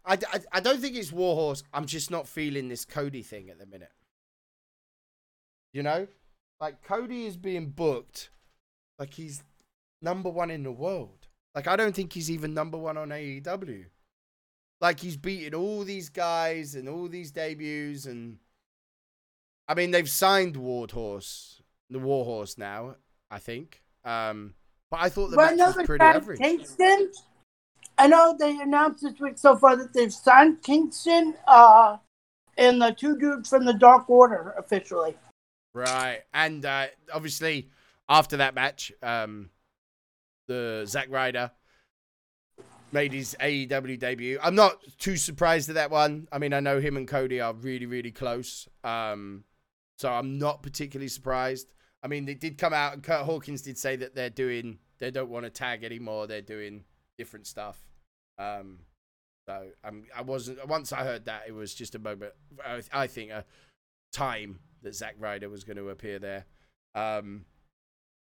I, I, don't think it's Warhorse. I'm just not feeling this Cody thing at the minute. You know, like Cody is being booked like he's number one in the world. Like I don't think he's even number one on AEW. Like he's beating all these guys and all these debuts, and I mean they've signed Warhorse, the Warhorse now. I think. Um, but I thought the But match was pretty average. Kingston. I know they announced this week so far that they've signed Kingston uh, and the two dudes from the Dark Order officially. Right, and uh, obviously after that match, um, the Zack Ryder made his AEW debut. I'm not too surprised at that one. I mean, I know him and Cody are really, really close. Um, so I'm not particularly surprised. I mean, they did come out, and Kurt Hawkins did say that they're doing, they don't want to tag anymore. They're doing different stuff. Um, so um, I wasn't. Once I heard that, it was just a moment. I, I think a time that Zack Ryder was going to appear there. Um,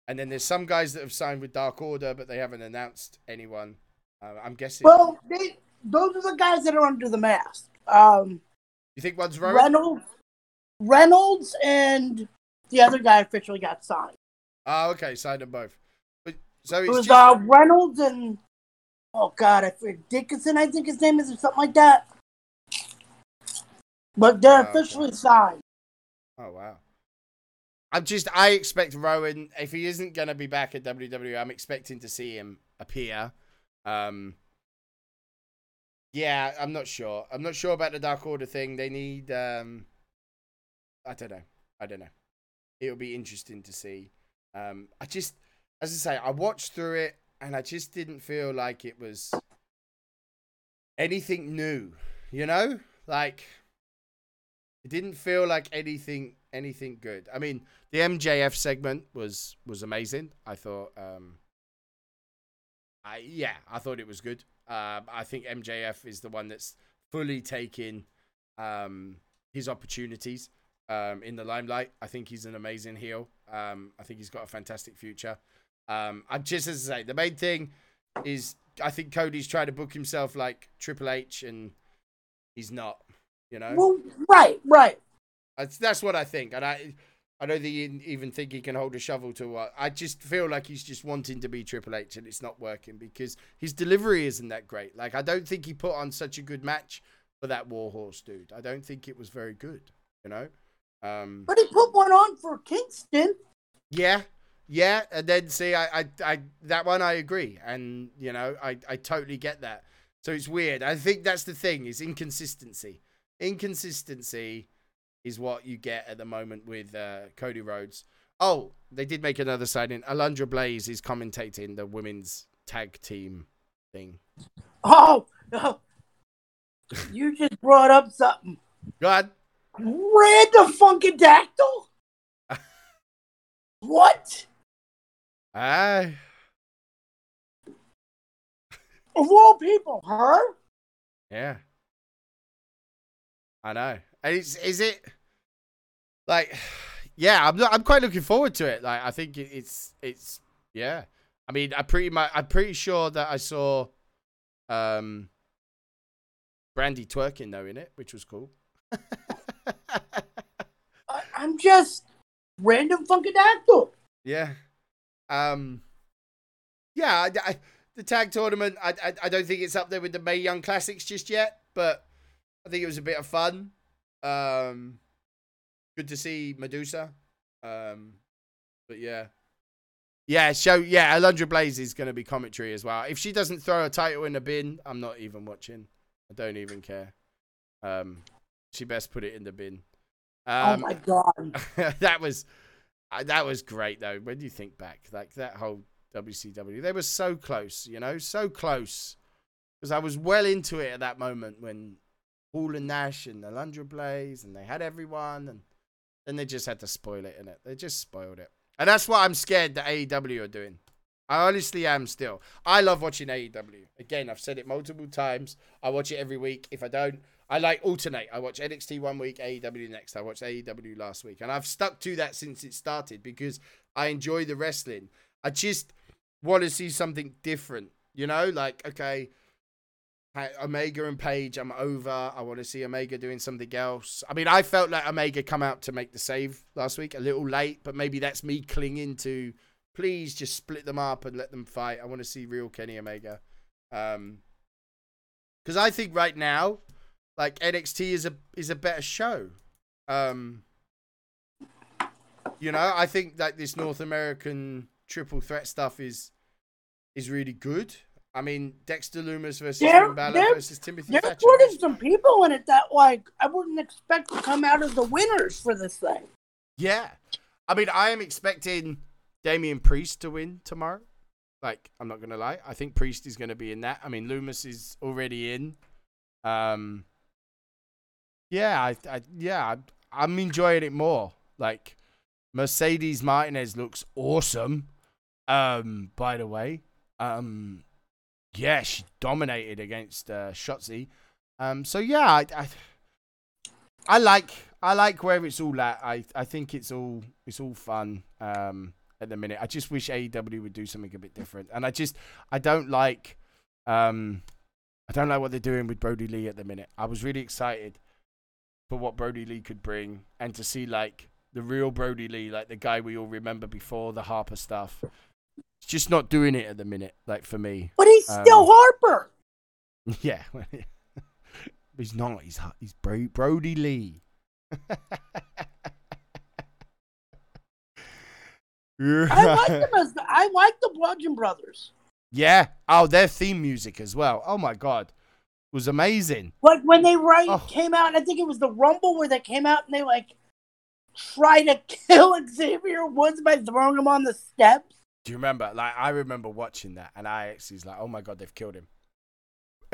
and then there's some guys that have signed with Dark Order, but they haven't announced anyone. Uh, I'm guessing. Well, they, those are the guys that are under the mask. Um, you think one's Rowan? Reynolds, Reynolds, and the other guy officially got signed. Oh, okay, signed them both. So It was just, uh, Reynolds and oh god, I forget Dickinson. I think his name is or something like that. But they're Oh, okay. officially signed. oh wow. I'm just I expect Rowan if he isn't gonna be back at WWE, I'm expecting to see him appear. Um Yeah, I'm not sure. I'm not sure about the Dark Order thing. They need um I don't know. I don't know. It'll be interesting to see. Um I just as I say, I watched through it and I just didn't feel like it was anything new, you know? Like it didn't feel like anything anything good. I mean, the MJF segment was was amazing. I thought um I yeah, I thought it was good. Um I think MJF is the one that's fully taking um his opportunities um in the limelight. I think he's an amazing heel. Um I think he's got a fantastic future. Um I just as I say, the main thing is I think Cody's trying to book himself like Triple H and he's not, you know? Well, right, right. That's, that's what I think, and I, I don't think even think he can hold a shovel to what. I just feel like he's just wanting to be Triple H, and it's not working because his delivery isn't that great. Like I don't think he put on such a good match for that Warhorse dude. I don't think it was very good. You know, um, But he put one on for Kingston. yeah, yeah, and then see, I, I, I, that one I agree, and you know, I, I totally get that. So it's weird. I think that's the thing is inconsistency. Inconsistency is what you get at the moment with uh, Cody Rhodes. Oh, they did make another signing. Alundra Blaze is commentating the women's tag team thing. Oh, oh. you just brought up something. Go ahead. Random Funkadactyl? [laughs] what? Ah, Of all people, her? yeah. I know. It's, is it like, [sighs] yeah, I'm not, I'm quite looking forward to it. Like, I think it, it's, it's, yeah. I mean, I pretty much, I'm pretty sure that I saw, um, Brandi twerking though in it, which was cool. [laughs] I, I'm just random Funkadactyl. yeah. Um, yeah, I, I, the tag tournament, I, I, I don't think it's up there with the Mae Young Classics just yet, but I think it was a bit of fun. Um, good to see Madusa. Um, but yeah. Yeah, so yeah, Alundra Blaze is going to be commentary as well. If she doesn't throw a title in the bin, I'm not even watching. I don't even care. Um, she best put it in the bin. oh Um, my god. [laughs] that was uh, that was great though. When you think back, like that whole WCW, they were so close, you know, so close. Because I was well into it at that moment when Hall and Nash and Alundra Blaze and they had everyone, and then they just had to spoil it in it. They just spoiled it, and that's what I'm scared that AEW are doing. I honestly am still. I love watching AEW. Again, I've said it multiple times. I watch it every week. If I don't, I like alternate. I watch NXT one week, AEW next. I watched AEW last week, and I've stuck to that since it started because I enjoy the wrestling. I just want to see something different. You know, like okay, Omega and Page, I'm over. I want to see Omega doing something else. I mean, I felt like Omega come out to make the save last week a little late, but maybe that's me clinging to. Please just split them up and let them fight. I want to see real Kenny Omega. Um, because I think right now, like NXT is a is a better show. Um, you know, I think that this North American triple threat stuff is is really good. I mean, Dexter Lumis versus There- Finn versus Timothy They're Thatcher. putting some people in it that like I wouldn't expect to come out as the winners for this thing. Yeah. I mean, I am expecting Damian Priest to win tomorrow. Like, I'm not gonna lie. I think Priest is gonna be in that. I mean, Lumis is already in. Um. Yeah, I, I yeah, I'm enjoying it more. Like, Mercedes Martinez looks awesome. Um, by the way, um, yeah, she dominated against uh, Shotzi. Um, so yeah, I, I, I like I like where it's all at. I I think it's all it's all fun um, at the minute. I just wish AEW would do something a bit different. And I just I don't like um I don't like what they're doing with Brodie Lee at the minute. I was really excited for what Brodie Lee could bring and to see like the real Brodie Lee, like the guy we all remember before the Harper stuff. It's just not doing it at the minute, like for me. But he's Um, still Harper. [laughs] Yeah. [laughs] he's not. He's he's Bro- Brodie Lee. [laughs] I like them as I like the Bludgeon Brothers. Yeah. Oh, their theme music as well. Oh my god, was amazing. Like when they right Oh. came out, I think it was the Rumble where they came out and they like try to [laughs] kill Xavier Woods by throwing him on the steps. Do you remember? Like I remember watching that, and I actually was like, "Oh my god, they've killed him."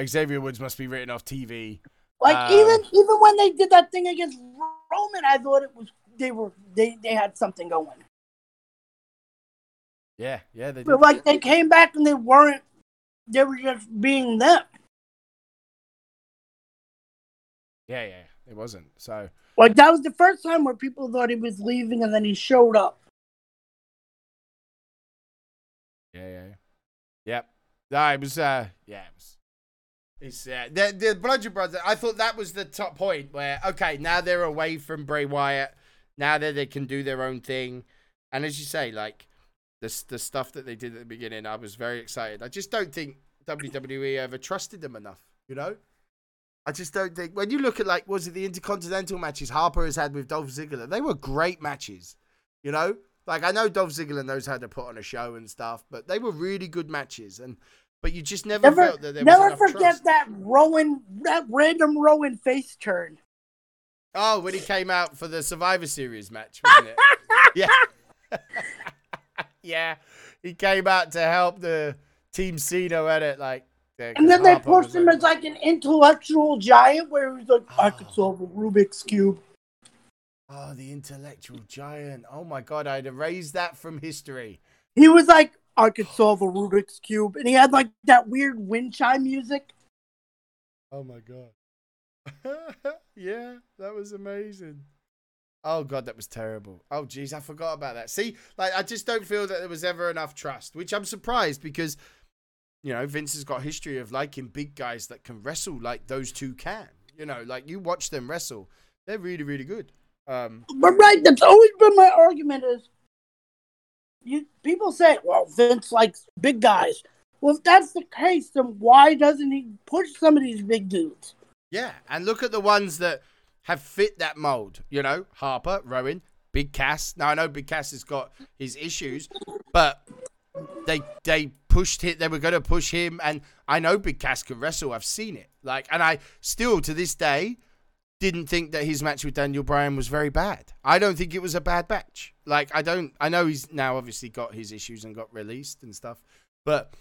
Xavier Woods must be written off TV. Like Um, even even when they did that thing against Roman, I thought it was they were they they had something going. Yeah, yeah, they did. But like they came back and they weren't. They were just being them. Yeah, yeah, it wasn't. So Like that was the first time where people thought he was leaving and then he showed up. yeah, yeah, yeah. Yep. No, it was. Uh, yeah, it was. It's uh, the the Bludgeon Brothers. I thought that was the top point where okay, now they're away from Bray Wyatt. Now that they can do their own thing, and as you say, like the the stuff that they did at the beginning, I was very excited. I just don't think WWE ever trusted them enough. You know, I just don't think when you look at like was it the Intercontinental matches Harper has had with Dolph Ziggler, they were great matches. You know, like I know Dolph Ziggler knows how to put on a show and stuff, but they were really good matches. And but you just never, Never, felt that there was never forget trust. that Rowan, that random Rowan face turn. Oh, when he came out for the Survivor Series match, wasn't it? [laughs] yeah. [laughs] yeah. He came out to help the Team Cena at it, like. Yeah, And then they pushed him like- as like an intellectual giant, where he was like, "I could Oh. solve a Rubik's cube." Oh, the intellectual giant. Oh my god, I'd erase that from history. He was like, "I could solve a Rubik's cube," and he had like that weird wind chime music. Oh my god. [laughs] yeah, that was amazing. Oh god, that was terrible. Oh jeez, I forgot about that. See, like I just don't feel that there was ever enough trust, which I'm surprised because you know, Vince has got history of liking big guys that can wrestle like those two can. You know, like you watch them wrestle. They're really really good. Um But right, that's always been my argument is you people say, well, Vince likes big guys. Well, if that's the case, then why doesn't he push some of these big dudes? Yeah, and look at the ones that have fit that mold. You know, Harper, Rowan, Big Cass. Now I know Big Cass has got his issues, but they they pushed it. They were going to push him, and I know Big Cass can wrestle. I've seen it. Like, and I still to this day didn't think that his match with Daniel Bryan was very bad. I don't think it was a bad match. Like, I don't. I know he's now obviously got his issues and got released and stuff, but.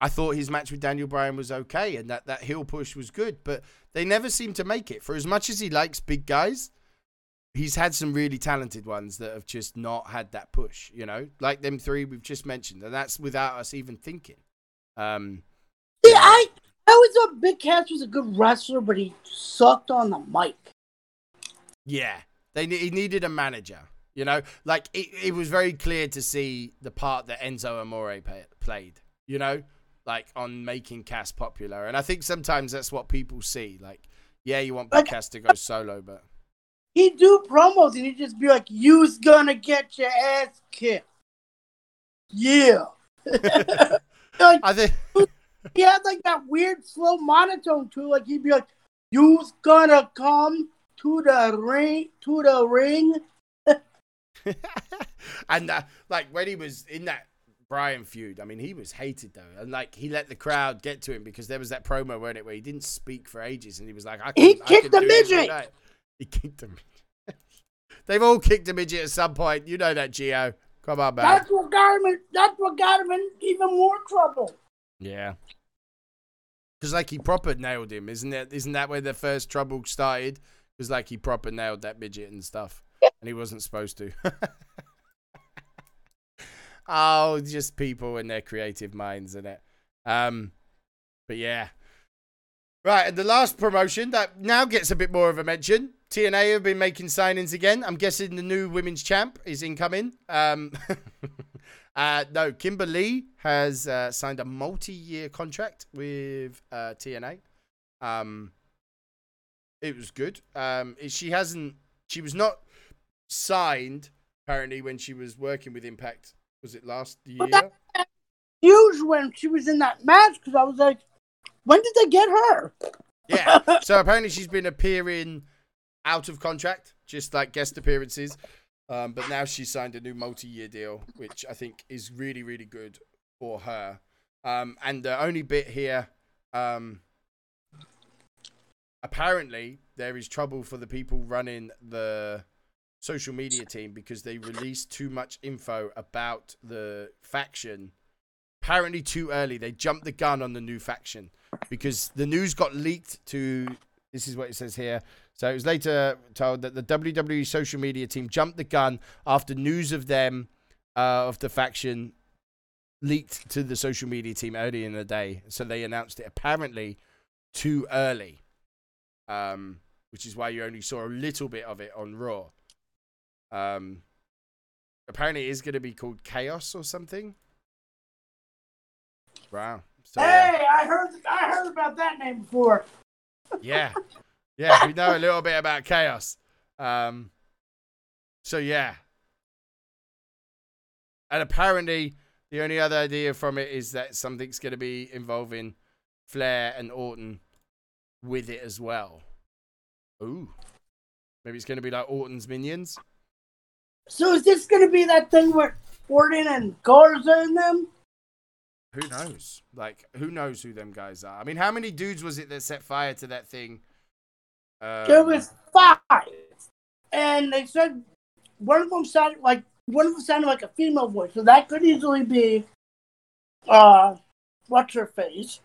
I thought his match with Daniel Bryan was okay and that that heel push was good, but they never seem to make it. For as much as he likes big guys, he's had some really talented ones that have just not had that push, you know, like them three we've just mentioned, and that's without us even thinking. Um, See, I I always thought Big Cass was a good wrestler, but he sucked on the mic. yeah, they he needed a manager, you know, like it, it was very clear to see the part that Enzo Amore pay, played, you know, like on making Cass popular, and I think sometimes that's what people see, like. Yeah, you want Big Like- Cass to go solo, but He'd do promos and he'd just be like, "You's gonna get your ass kicked." Yeah. [laughs] like, I think he had like that weird slow monotone too. Like he'd be like, "You's gonna come to the ring, to the ring." [laughs] and uh, like when he was in that Bryan feud. I mean, he was hated though, and like he let the crowd get to him because there was that promo, weren't it, where he didn't speak for ages, and he was like, "I He can, I kicked can the midget. Night." He kicked the midget. They've all kicked a midget at some point. You know that, Geo. Come on, man. That's what got him. In, that's what got him in even more trouble. Yeah. Because like he proper nailed him, isn't it? Isn't that where the first trouble started? Because like he proper nailed that midget and stuff, and he wasn't supposed to. [laughs] oh, just people and their creative minds, isn't it? Um, but yeah. Right, and the last promotion that now gets a bit more of a mention. TNA have been making signings again. I'm guessing the new women's champ is incoming. Um, [laughs] uh, no, Kimber Lee has uh, signed a multi-year contract with uh, TNA. Um, it was good. Um, she hasn't. She was not signed apparently when she was working with Impact. Was it last year? But that- Huge when she was in that match because I was like, when did they get her? Yeah. [laughs] So apparently she's been appearing out of contract, just like guest appearances. Um, but now she signed a new multi-year deal, which I think is really, really good for her. Um, and the only bit here, um, apparently there is trouble for the people running the social media team because they released too much info about the faction. Apparently too early. They jumped the gun on the new faction because the news got leaked to. This is what it says here. So it was later told that the WWE social media team jumped the gun after news of them, uh, of the faction, leaked to the social media team early in the day. So they announced it apparently too early, um, which is why you only saw a little bit of it on Raw. Um, apparently it is going to be called Chaos or something. Wow. So. Hey, I heard. I heard about that name before. yeah yeah we know a little bit about chaos. Um so yeah. And apparently the only other idea from it is that something's going to be involving flair and orton with it as well. Ooh. Maybe it's going to be like orton's minions? So is this going to be that thing with Orton and Garza in them? who knows? Like who knows who them guys are? I mean how many dudes was it that set fire to that thing um, There was five, and they said one of them sounded like one of them sounded like a female voice, so that could easily be, uh, what's her face?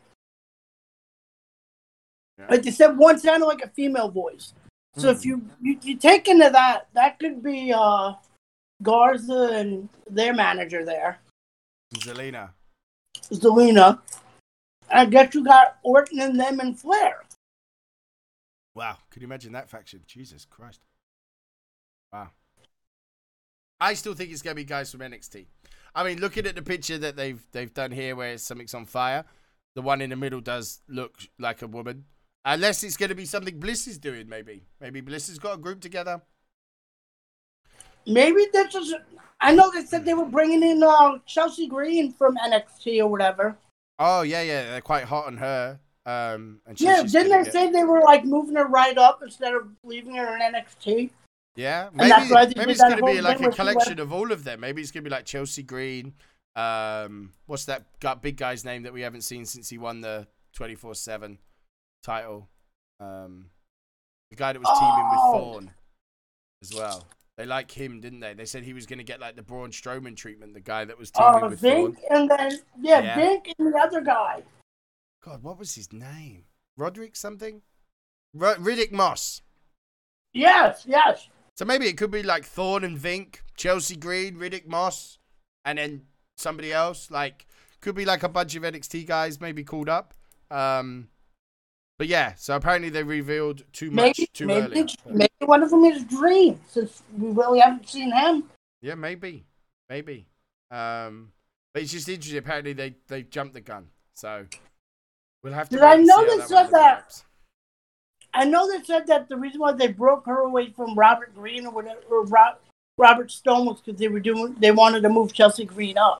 Yeah. But they said one sounded like a female voice. So if Hmm. you, you you take into that, that could be uh, Garza and their manager there, zelina Zelina. I guess you got Orton and them and Flair. Wow, could you imagine that faction? Jesus Christ. Wow. I still think it's gonna be guys from NXT. I mean, looking at the picture that they've they've done here, where something's on fire, the one in the middle does look like a woman. Unless it's gonna be something Bliss is doing, maybe. Maybe Bliss has got a group together. Maybe this is. I know they said they were bringing in uh, Chelsea Green from NXT or whatever. Oh yeah, yeah, they're quite hot on her. Um, and she's Yeah, didn't they get- say they were like moving her right up instead of leaving her in NXT? Yeah, maybe that's why they maybe it's gonna be like a she went- collection of all of them. Maybe it's gonna be like Chelsea Green. Um, what's that big guy's name that we haven't seen since he won the twenty four seven title? Um, the guy that was teaming with Oh. Thorne as well. They like him, didn't they? They said he was gonna get like the Braun Strowman treatment. The guy that was teaming Uh, with Vink Thorne. and then yeah, Yeah. Vink and the other guy. God, what was his name? Roderick something? R- Riddick Moss. Yes, yes. So maybe it could be like Thorne and Vink, Chelsea Green, Riddick Moss, and then somebody else. Like could be like a bunch of NXT guys maybe called up. Um, but yeah, so apparently they revealed too much Maybe too maybe, early. maybe one of them is Dream since we really haven't seen him. Yeah, maybe, maybe. Um, but it's just interesting. Apparently they they jumped the gun, so we'll have to. I know they that said that? I know they said that the reason why they broke her away from Robert Green or whatever, or Ro- Robert Stone was because they were doing they wanted to move Chelsea Green up.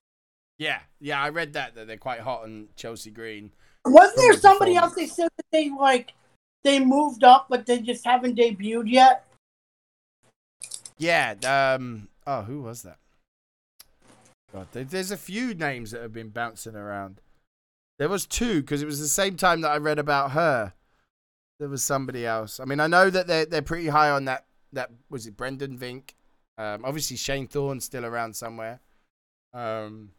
Yeah, yeah, I read that that they're quite hot on Chelsea Green. Wasn't there the somebody else they said that they like they moved up but they just haven't debuted yet? Yeah. Um. Oh, who was that? God, there's a few names that have been bouncing around. There was two because it was the same time that I read about her. There was somebody else. I mean, I know that they're they're pretty high on that. That was it, Brendan Vink. Um, obviously Shane Thorne's still around somewhere. Um,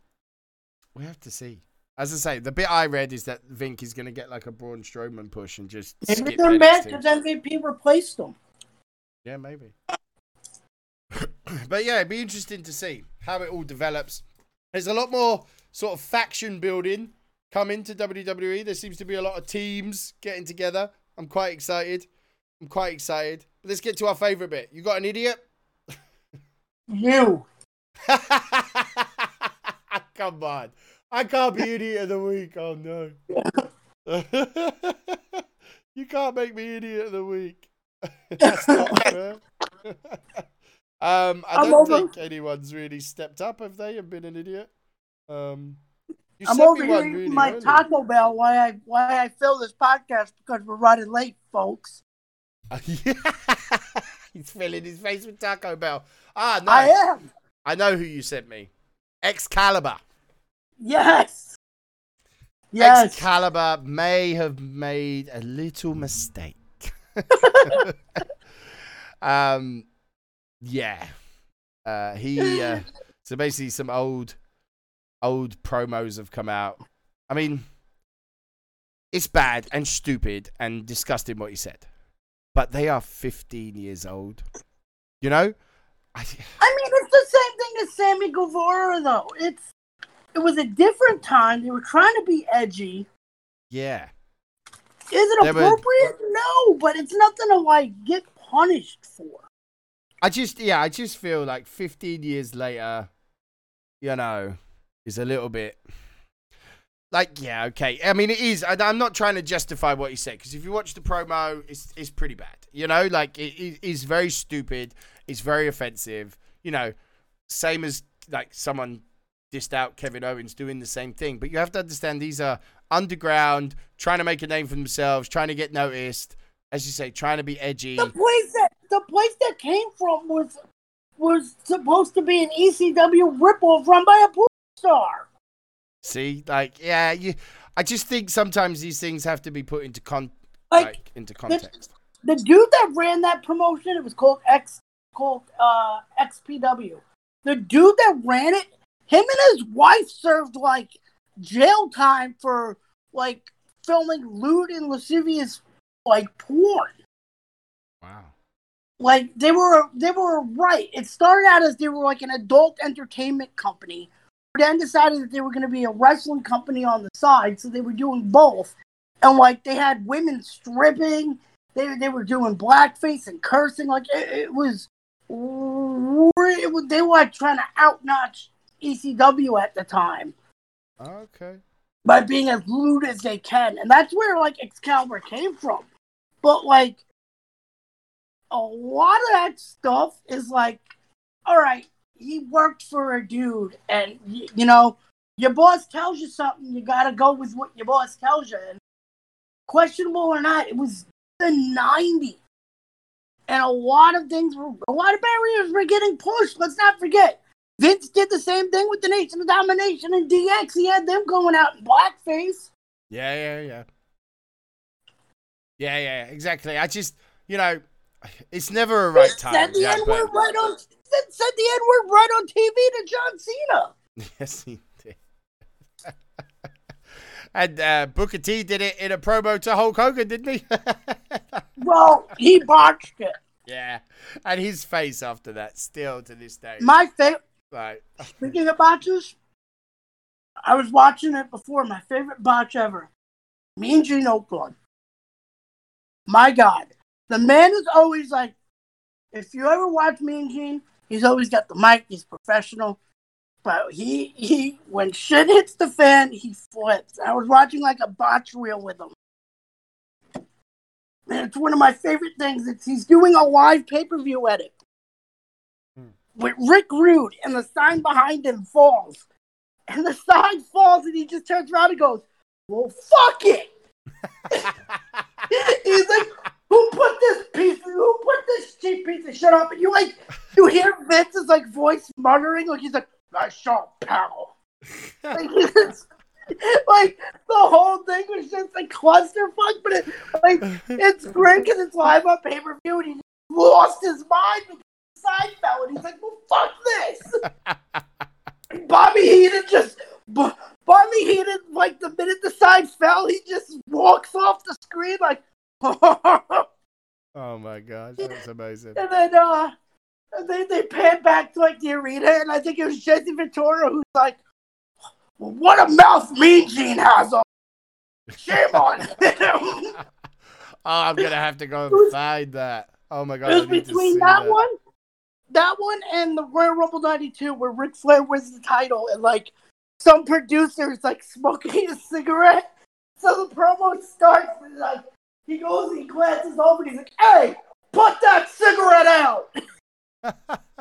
we have to see. As I say, the bit I read is that Vink is going to get like a Braun Strowman push and just Maybe they're mad because MVP replaced him. Yeah, maybe. [coughs] but yeah, it'd be interesting to see how it all develops. There's a lot more sort of faction building coming into WWE. There seems to be a lot of teams getting together. I'm quite excited. I'm quite excited. But Let's get to our favorite bit. You got an idiot? You. [laughs] Come on. I can't be idiot of the week. Oh no. [laughs] you can't make me idiot of the week. [laughs] That's not fair. um, I don't think anyone's really stepped up, have they, and been an idiot? Um, you I'm over here eating my. Taco Bell Why I why I fill this podcast because we're running late, folks. [laughs] He's filling his face with Taco Bell. Ah, no. I am. I know who you sent me. Excalibur. Yes. Yes. Excalibur may have made a little mistake. [laughs] [laughs] um, yeah. Uh, he. Uh, so basically, some old, old promos have come out. I mean, it's bad and stupid and disgusting what he said, but they are 15 years old. You know, I. I mean, it's the same thing as Sammy Guevara, though. It's it was a different time. They were trying to be edgy. Yeah. Is it They were- appropriate? No, but it's nothing to like get punished for. I just yeah, I just feel like 15 years later, you know, is a little bit like yeah, okay. I mean, it is. I, I'm not trying to justify what he said because if you watch the promo, it's it's pretty bad. You know, like it, it is very stupid. It's very offensive. You know, same as like someone dissed out Kevin Owens doing the same thing. But you have to understand these are underground, trying to make a name for themselves, trying to get noticed. As you say, trying to be edgy. The place that the place that came from was was supposed to be an ECW ripoff run by a porn star. See, like, yeah, you. I just think sometimes these things have to be put into con, Like, like, into context. the dude that ran that promotion, it was called X called uh XPW. The dude that ran it, him and his wife served like jail time for like filming lewd and lascivious like porn. Wow. Like they were they were right. It started out as they were like an adult entertainment company. Then decided that they were gonna be a wrestling company on the side, so they were doing both. And like they had women stripping, they they were doing blackface and cursing. Like it, it was, it was they were like trying to outnotch ECW at the time Okay. by being as lewd as they can, and that's where like Excalibur came from. But like a lot of that stuff is like, all right, he worked for a dude, and y- you know, your boss tells you something, you gotta go with what your boss tells you. And questionable or not, it was the '90s, and a lot of things were, a lot of barriers were getting pushed. Let's not forget. Vince did the same thing with the Nation of Domination and DX. He had them going out in blackface. Yeah, yeah, yeah. Yeah, yeah, exactly. I just, you know, it's never a right time. the yeah, but- right on. Said, said the N word right on TV to John Cena. [laughs] Yes, he did. [laughs] and uh, Booker T did it in a promo to Hulk Hogan, didn't he? [laughs] Well, he botched it. yeah. And his face after that, still to this day. My favorite. like, Speaking of botches, I was watching it before. My favorite botch ever. Mean Gene Okerlund. My God, the man is always like. If you ever watch Mean Gene, he's always got the mic. He's professional. But he he when shit hits the fan, he flips. I was watching like a botch reel with him. And it's one of my favorite things. It's he's doing a live pay per view edit Hmm. with Rick Rude, and the sign behind him falls, and the sign falls, and he just turns around and goes, "Well, fuck it." [laughs] [laughs] He's like, "Who put this piece? Who put this cheap piece of shit up?" And you like, you hear Vince's like voice muttering, like he's like, "I shot, pal. [laughs] like, [laughs] like, the whole thing was just a clusterfuck, but it, like it's great because it's live on pay per view, and he lost his mind because fell, and he's like, "Well, fuck this." [laughs] Bobby Heenan just, B- Bobby Heenan, like the minute the side fell, he just walks off the screen like, and Oh my gosh, amazing. then uh, and they they pan back to like the arena, and I think it was Jesse Ventura who's like, "What a mouth Mean Gene has on." [laughs] Shame on him. [laughs] oh, I'm gonna have to go [laughs] and find that. Oh my god, It was between see that, one, that one, and the Royal Rumble '92, where Ric Flair wins the title, and like some producers like smoking a cigarette. So the promo starts, and like he goes, he glances over, and he's like, "Hey, put that cigarette out!" [laughs]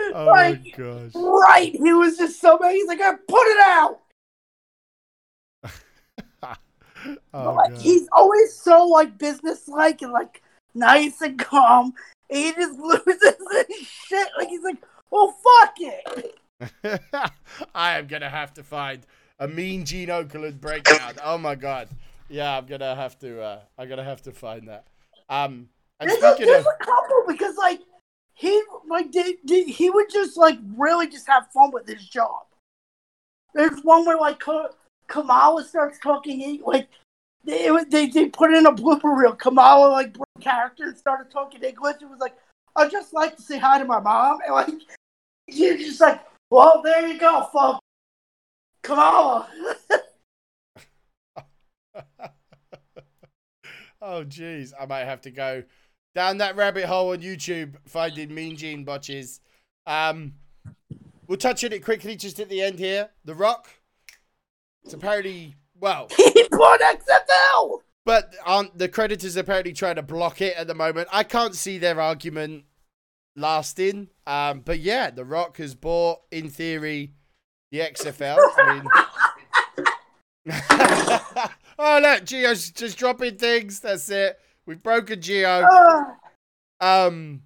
[laughs] Oh like, my gosh. right? He was just so mad. He's like, "Hey, "Put it out!" [laughs] Oh like he's always so like business-like and like nice and calm. And he just loses his shit. Like he's like, "Well, fuck it." I am gonna have to find a mean Gene Okerlund breakdown. Oh my god. Yeah, I'm gonna have to. Uh, I'm gonna have to find that. Um, and There's a, speaking of, a couple because like he like did, did, he would just like really just have fun with his job. There's one where like Ka- Kamala starts talking he, like they, they they put in a blooper reel. Kamala like broke character and started talking English. It was like I just like to say hi to my mom and like you're just like well there you go folks. Kamala. [laughs] [laughs] oh jeez, I might have to go down that rabbit hole on YouTube finding Mean Gene botches. Um, we'll touch on it quickly just at the end here. The Rock. It's apparently well, [laughs] he bought XFL. but aren't the creditors apparently trying to block it at the moment? I can't see their argument lasting. Um, but yeah, The Rock has bought, in theory, the XFL. I mean. [laughs] oh look, Gio's just dropping things. That's it. We've broken Geo. [sighs] Um,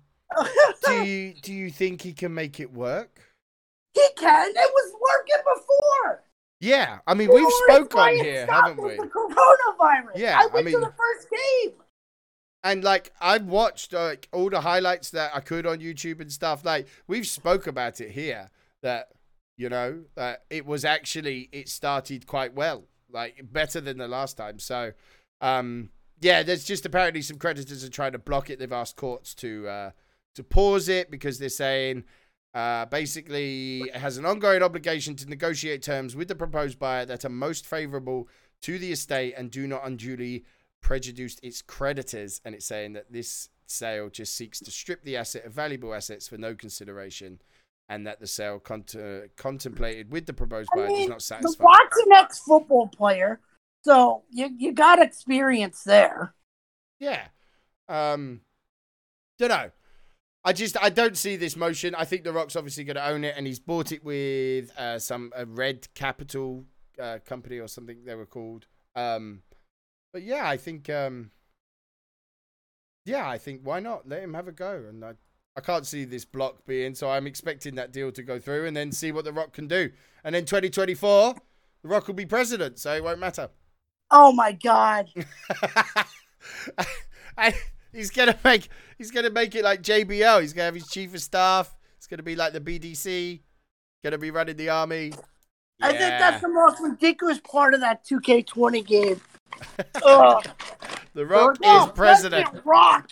do [laughs] you do you think he can make it work? he can. It was working before. Yeah, I mean we've spoke on here, haven't we? The coronavirus. Yeah, I I went mean- to the first game. And like I've watched like all the highlights that I could on YouTube and stuff. Like we've spoke about it here that you know that it was actually it started quite well, like better than the last time. So um yeah, there's just apparently some creditors are trying to block it. They've asked courts to uh to pause it because they're saying uh, basically it has an ongoing obligation to negotiate terms with the proposed buyer that are most favorable to the estate and do not unduly prejudice its creditors. And it's saying that this sale just seeks to strip the asset of valuable assets for no consideration and that the sale cont- contemplated with the proposed I buyer does mean, not The satisfy. Rock's an ex-football player, so you you got experience there. Yeah. Um don't know. I just I don't see this motion. I think The Rock's obviously going to own it, and he's bought it with uh, some a Red Capital uh, company or something they were called. Um, but yeah, I think um, yeah, I think why not let him have a go? And I I can't see this block being so. I'm expecting that deal to go through, and then see what The Rock can do. And then 2024, The Rock will be president, so it won't matter. Oh my god! [laughs] and he's gonna make he's gonna make it like JBL. He's gonna have his chief of staff. It's gonna be like the BDC. Gonna be running the army. I think that's the most ridiculous part of that 2K20 game. [laughs] The Rock No, is president. President Rock,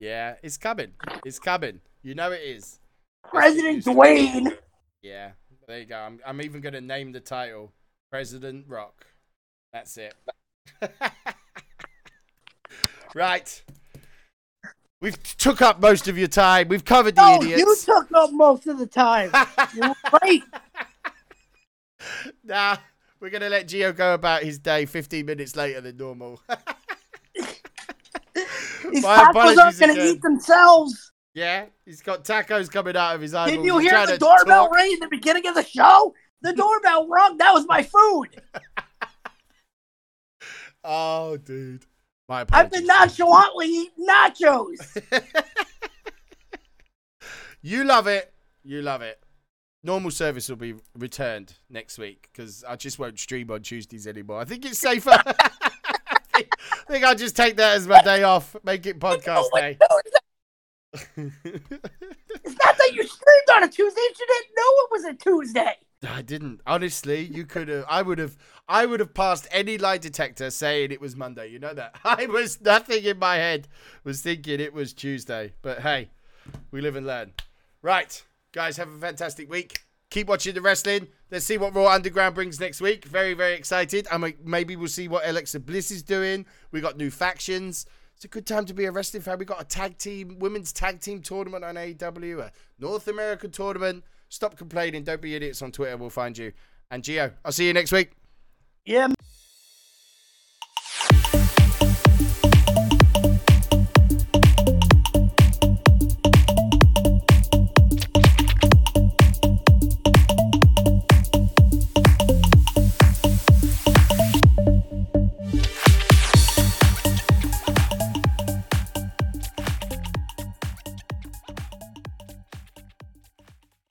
Yeah, it's coming. It's coming. You know it is. President Dwayne. Yeah, there you go. I'm I'm even gonna name the title President Rock. That's it. [laughs] right. We've took up most of your time. We've covered the idiots. No, you took up most of the time. You're right. [laughs] nah, we're gonna let Gio go about his day 15 minutes later than normal. [laughs] [laughs] These My tacos aren't going to eat themselves. yeah, he's got tacos coming out of his eyes. Did you He's hear the doorbell talk. ring at the beginning of the show? The doorbell rung. That was my food. [laughs] Oh, dude. My apologies. I've been nonchalantly eating nachos. [laughs] you love it. You love it. Normal service will be returned next week because I just won't stream on Tuesdays anymore. I think it's safer. I think, I'll just take that as my day off. Make it podcast day. [laughs] It's not that you streamed on a Tuesday. You didn't know it was a Tuesday. I didn't. Honestly, you could have. I would have. I would have passed any lie detector saying it was Monday. You know that. [laughs] I was nothing in my head was thinking it was Tuesday. But hey, we live and learn. Right, guys, have a fantastic week. Keep watching the wrestling. Let's see what Raw Underground brings next week. Very, very excited. Mean, maybe we'll see what Alexa Bliss is doing. We got new factions. It's a good time to be a wrestling fan. We got a tag team, women's tag team tournament on AEW, a North American tournament. Stop complaining. Don't be idiots on Twitter. We'll find you. And Gio, I'll see you next week. Yeah.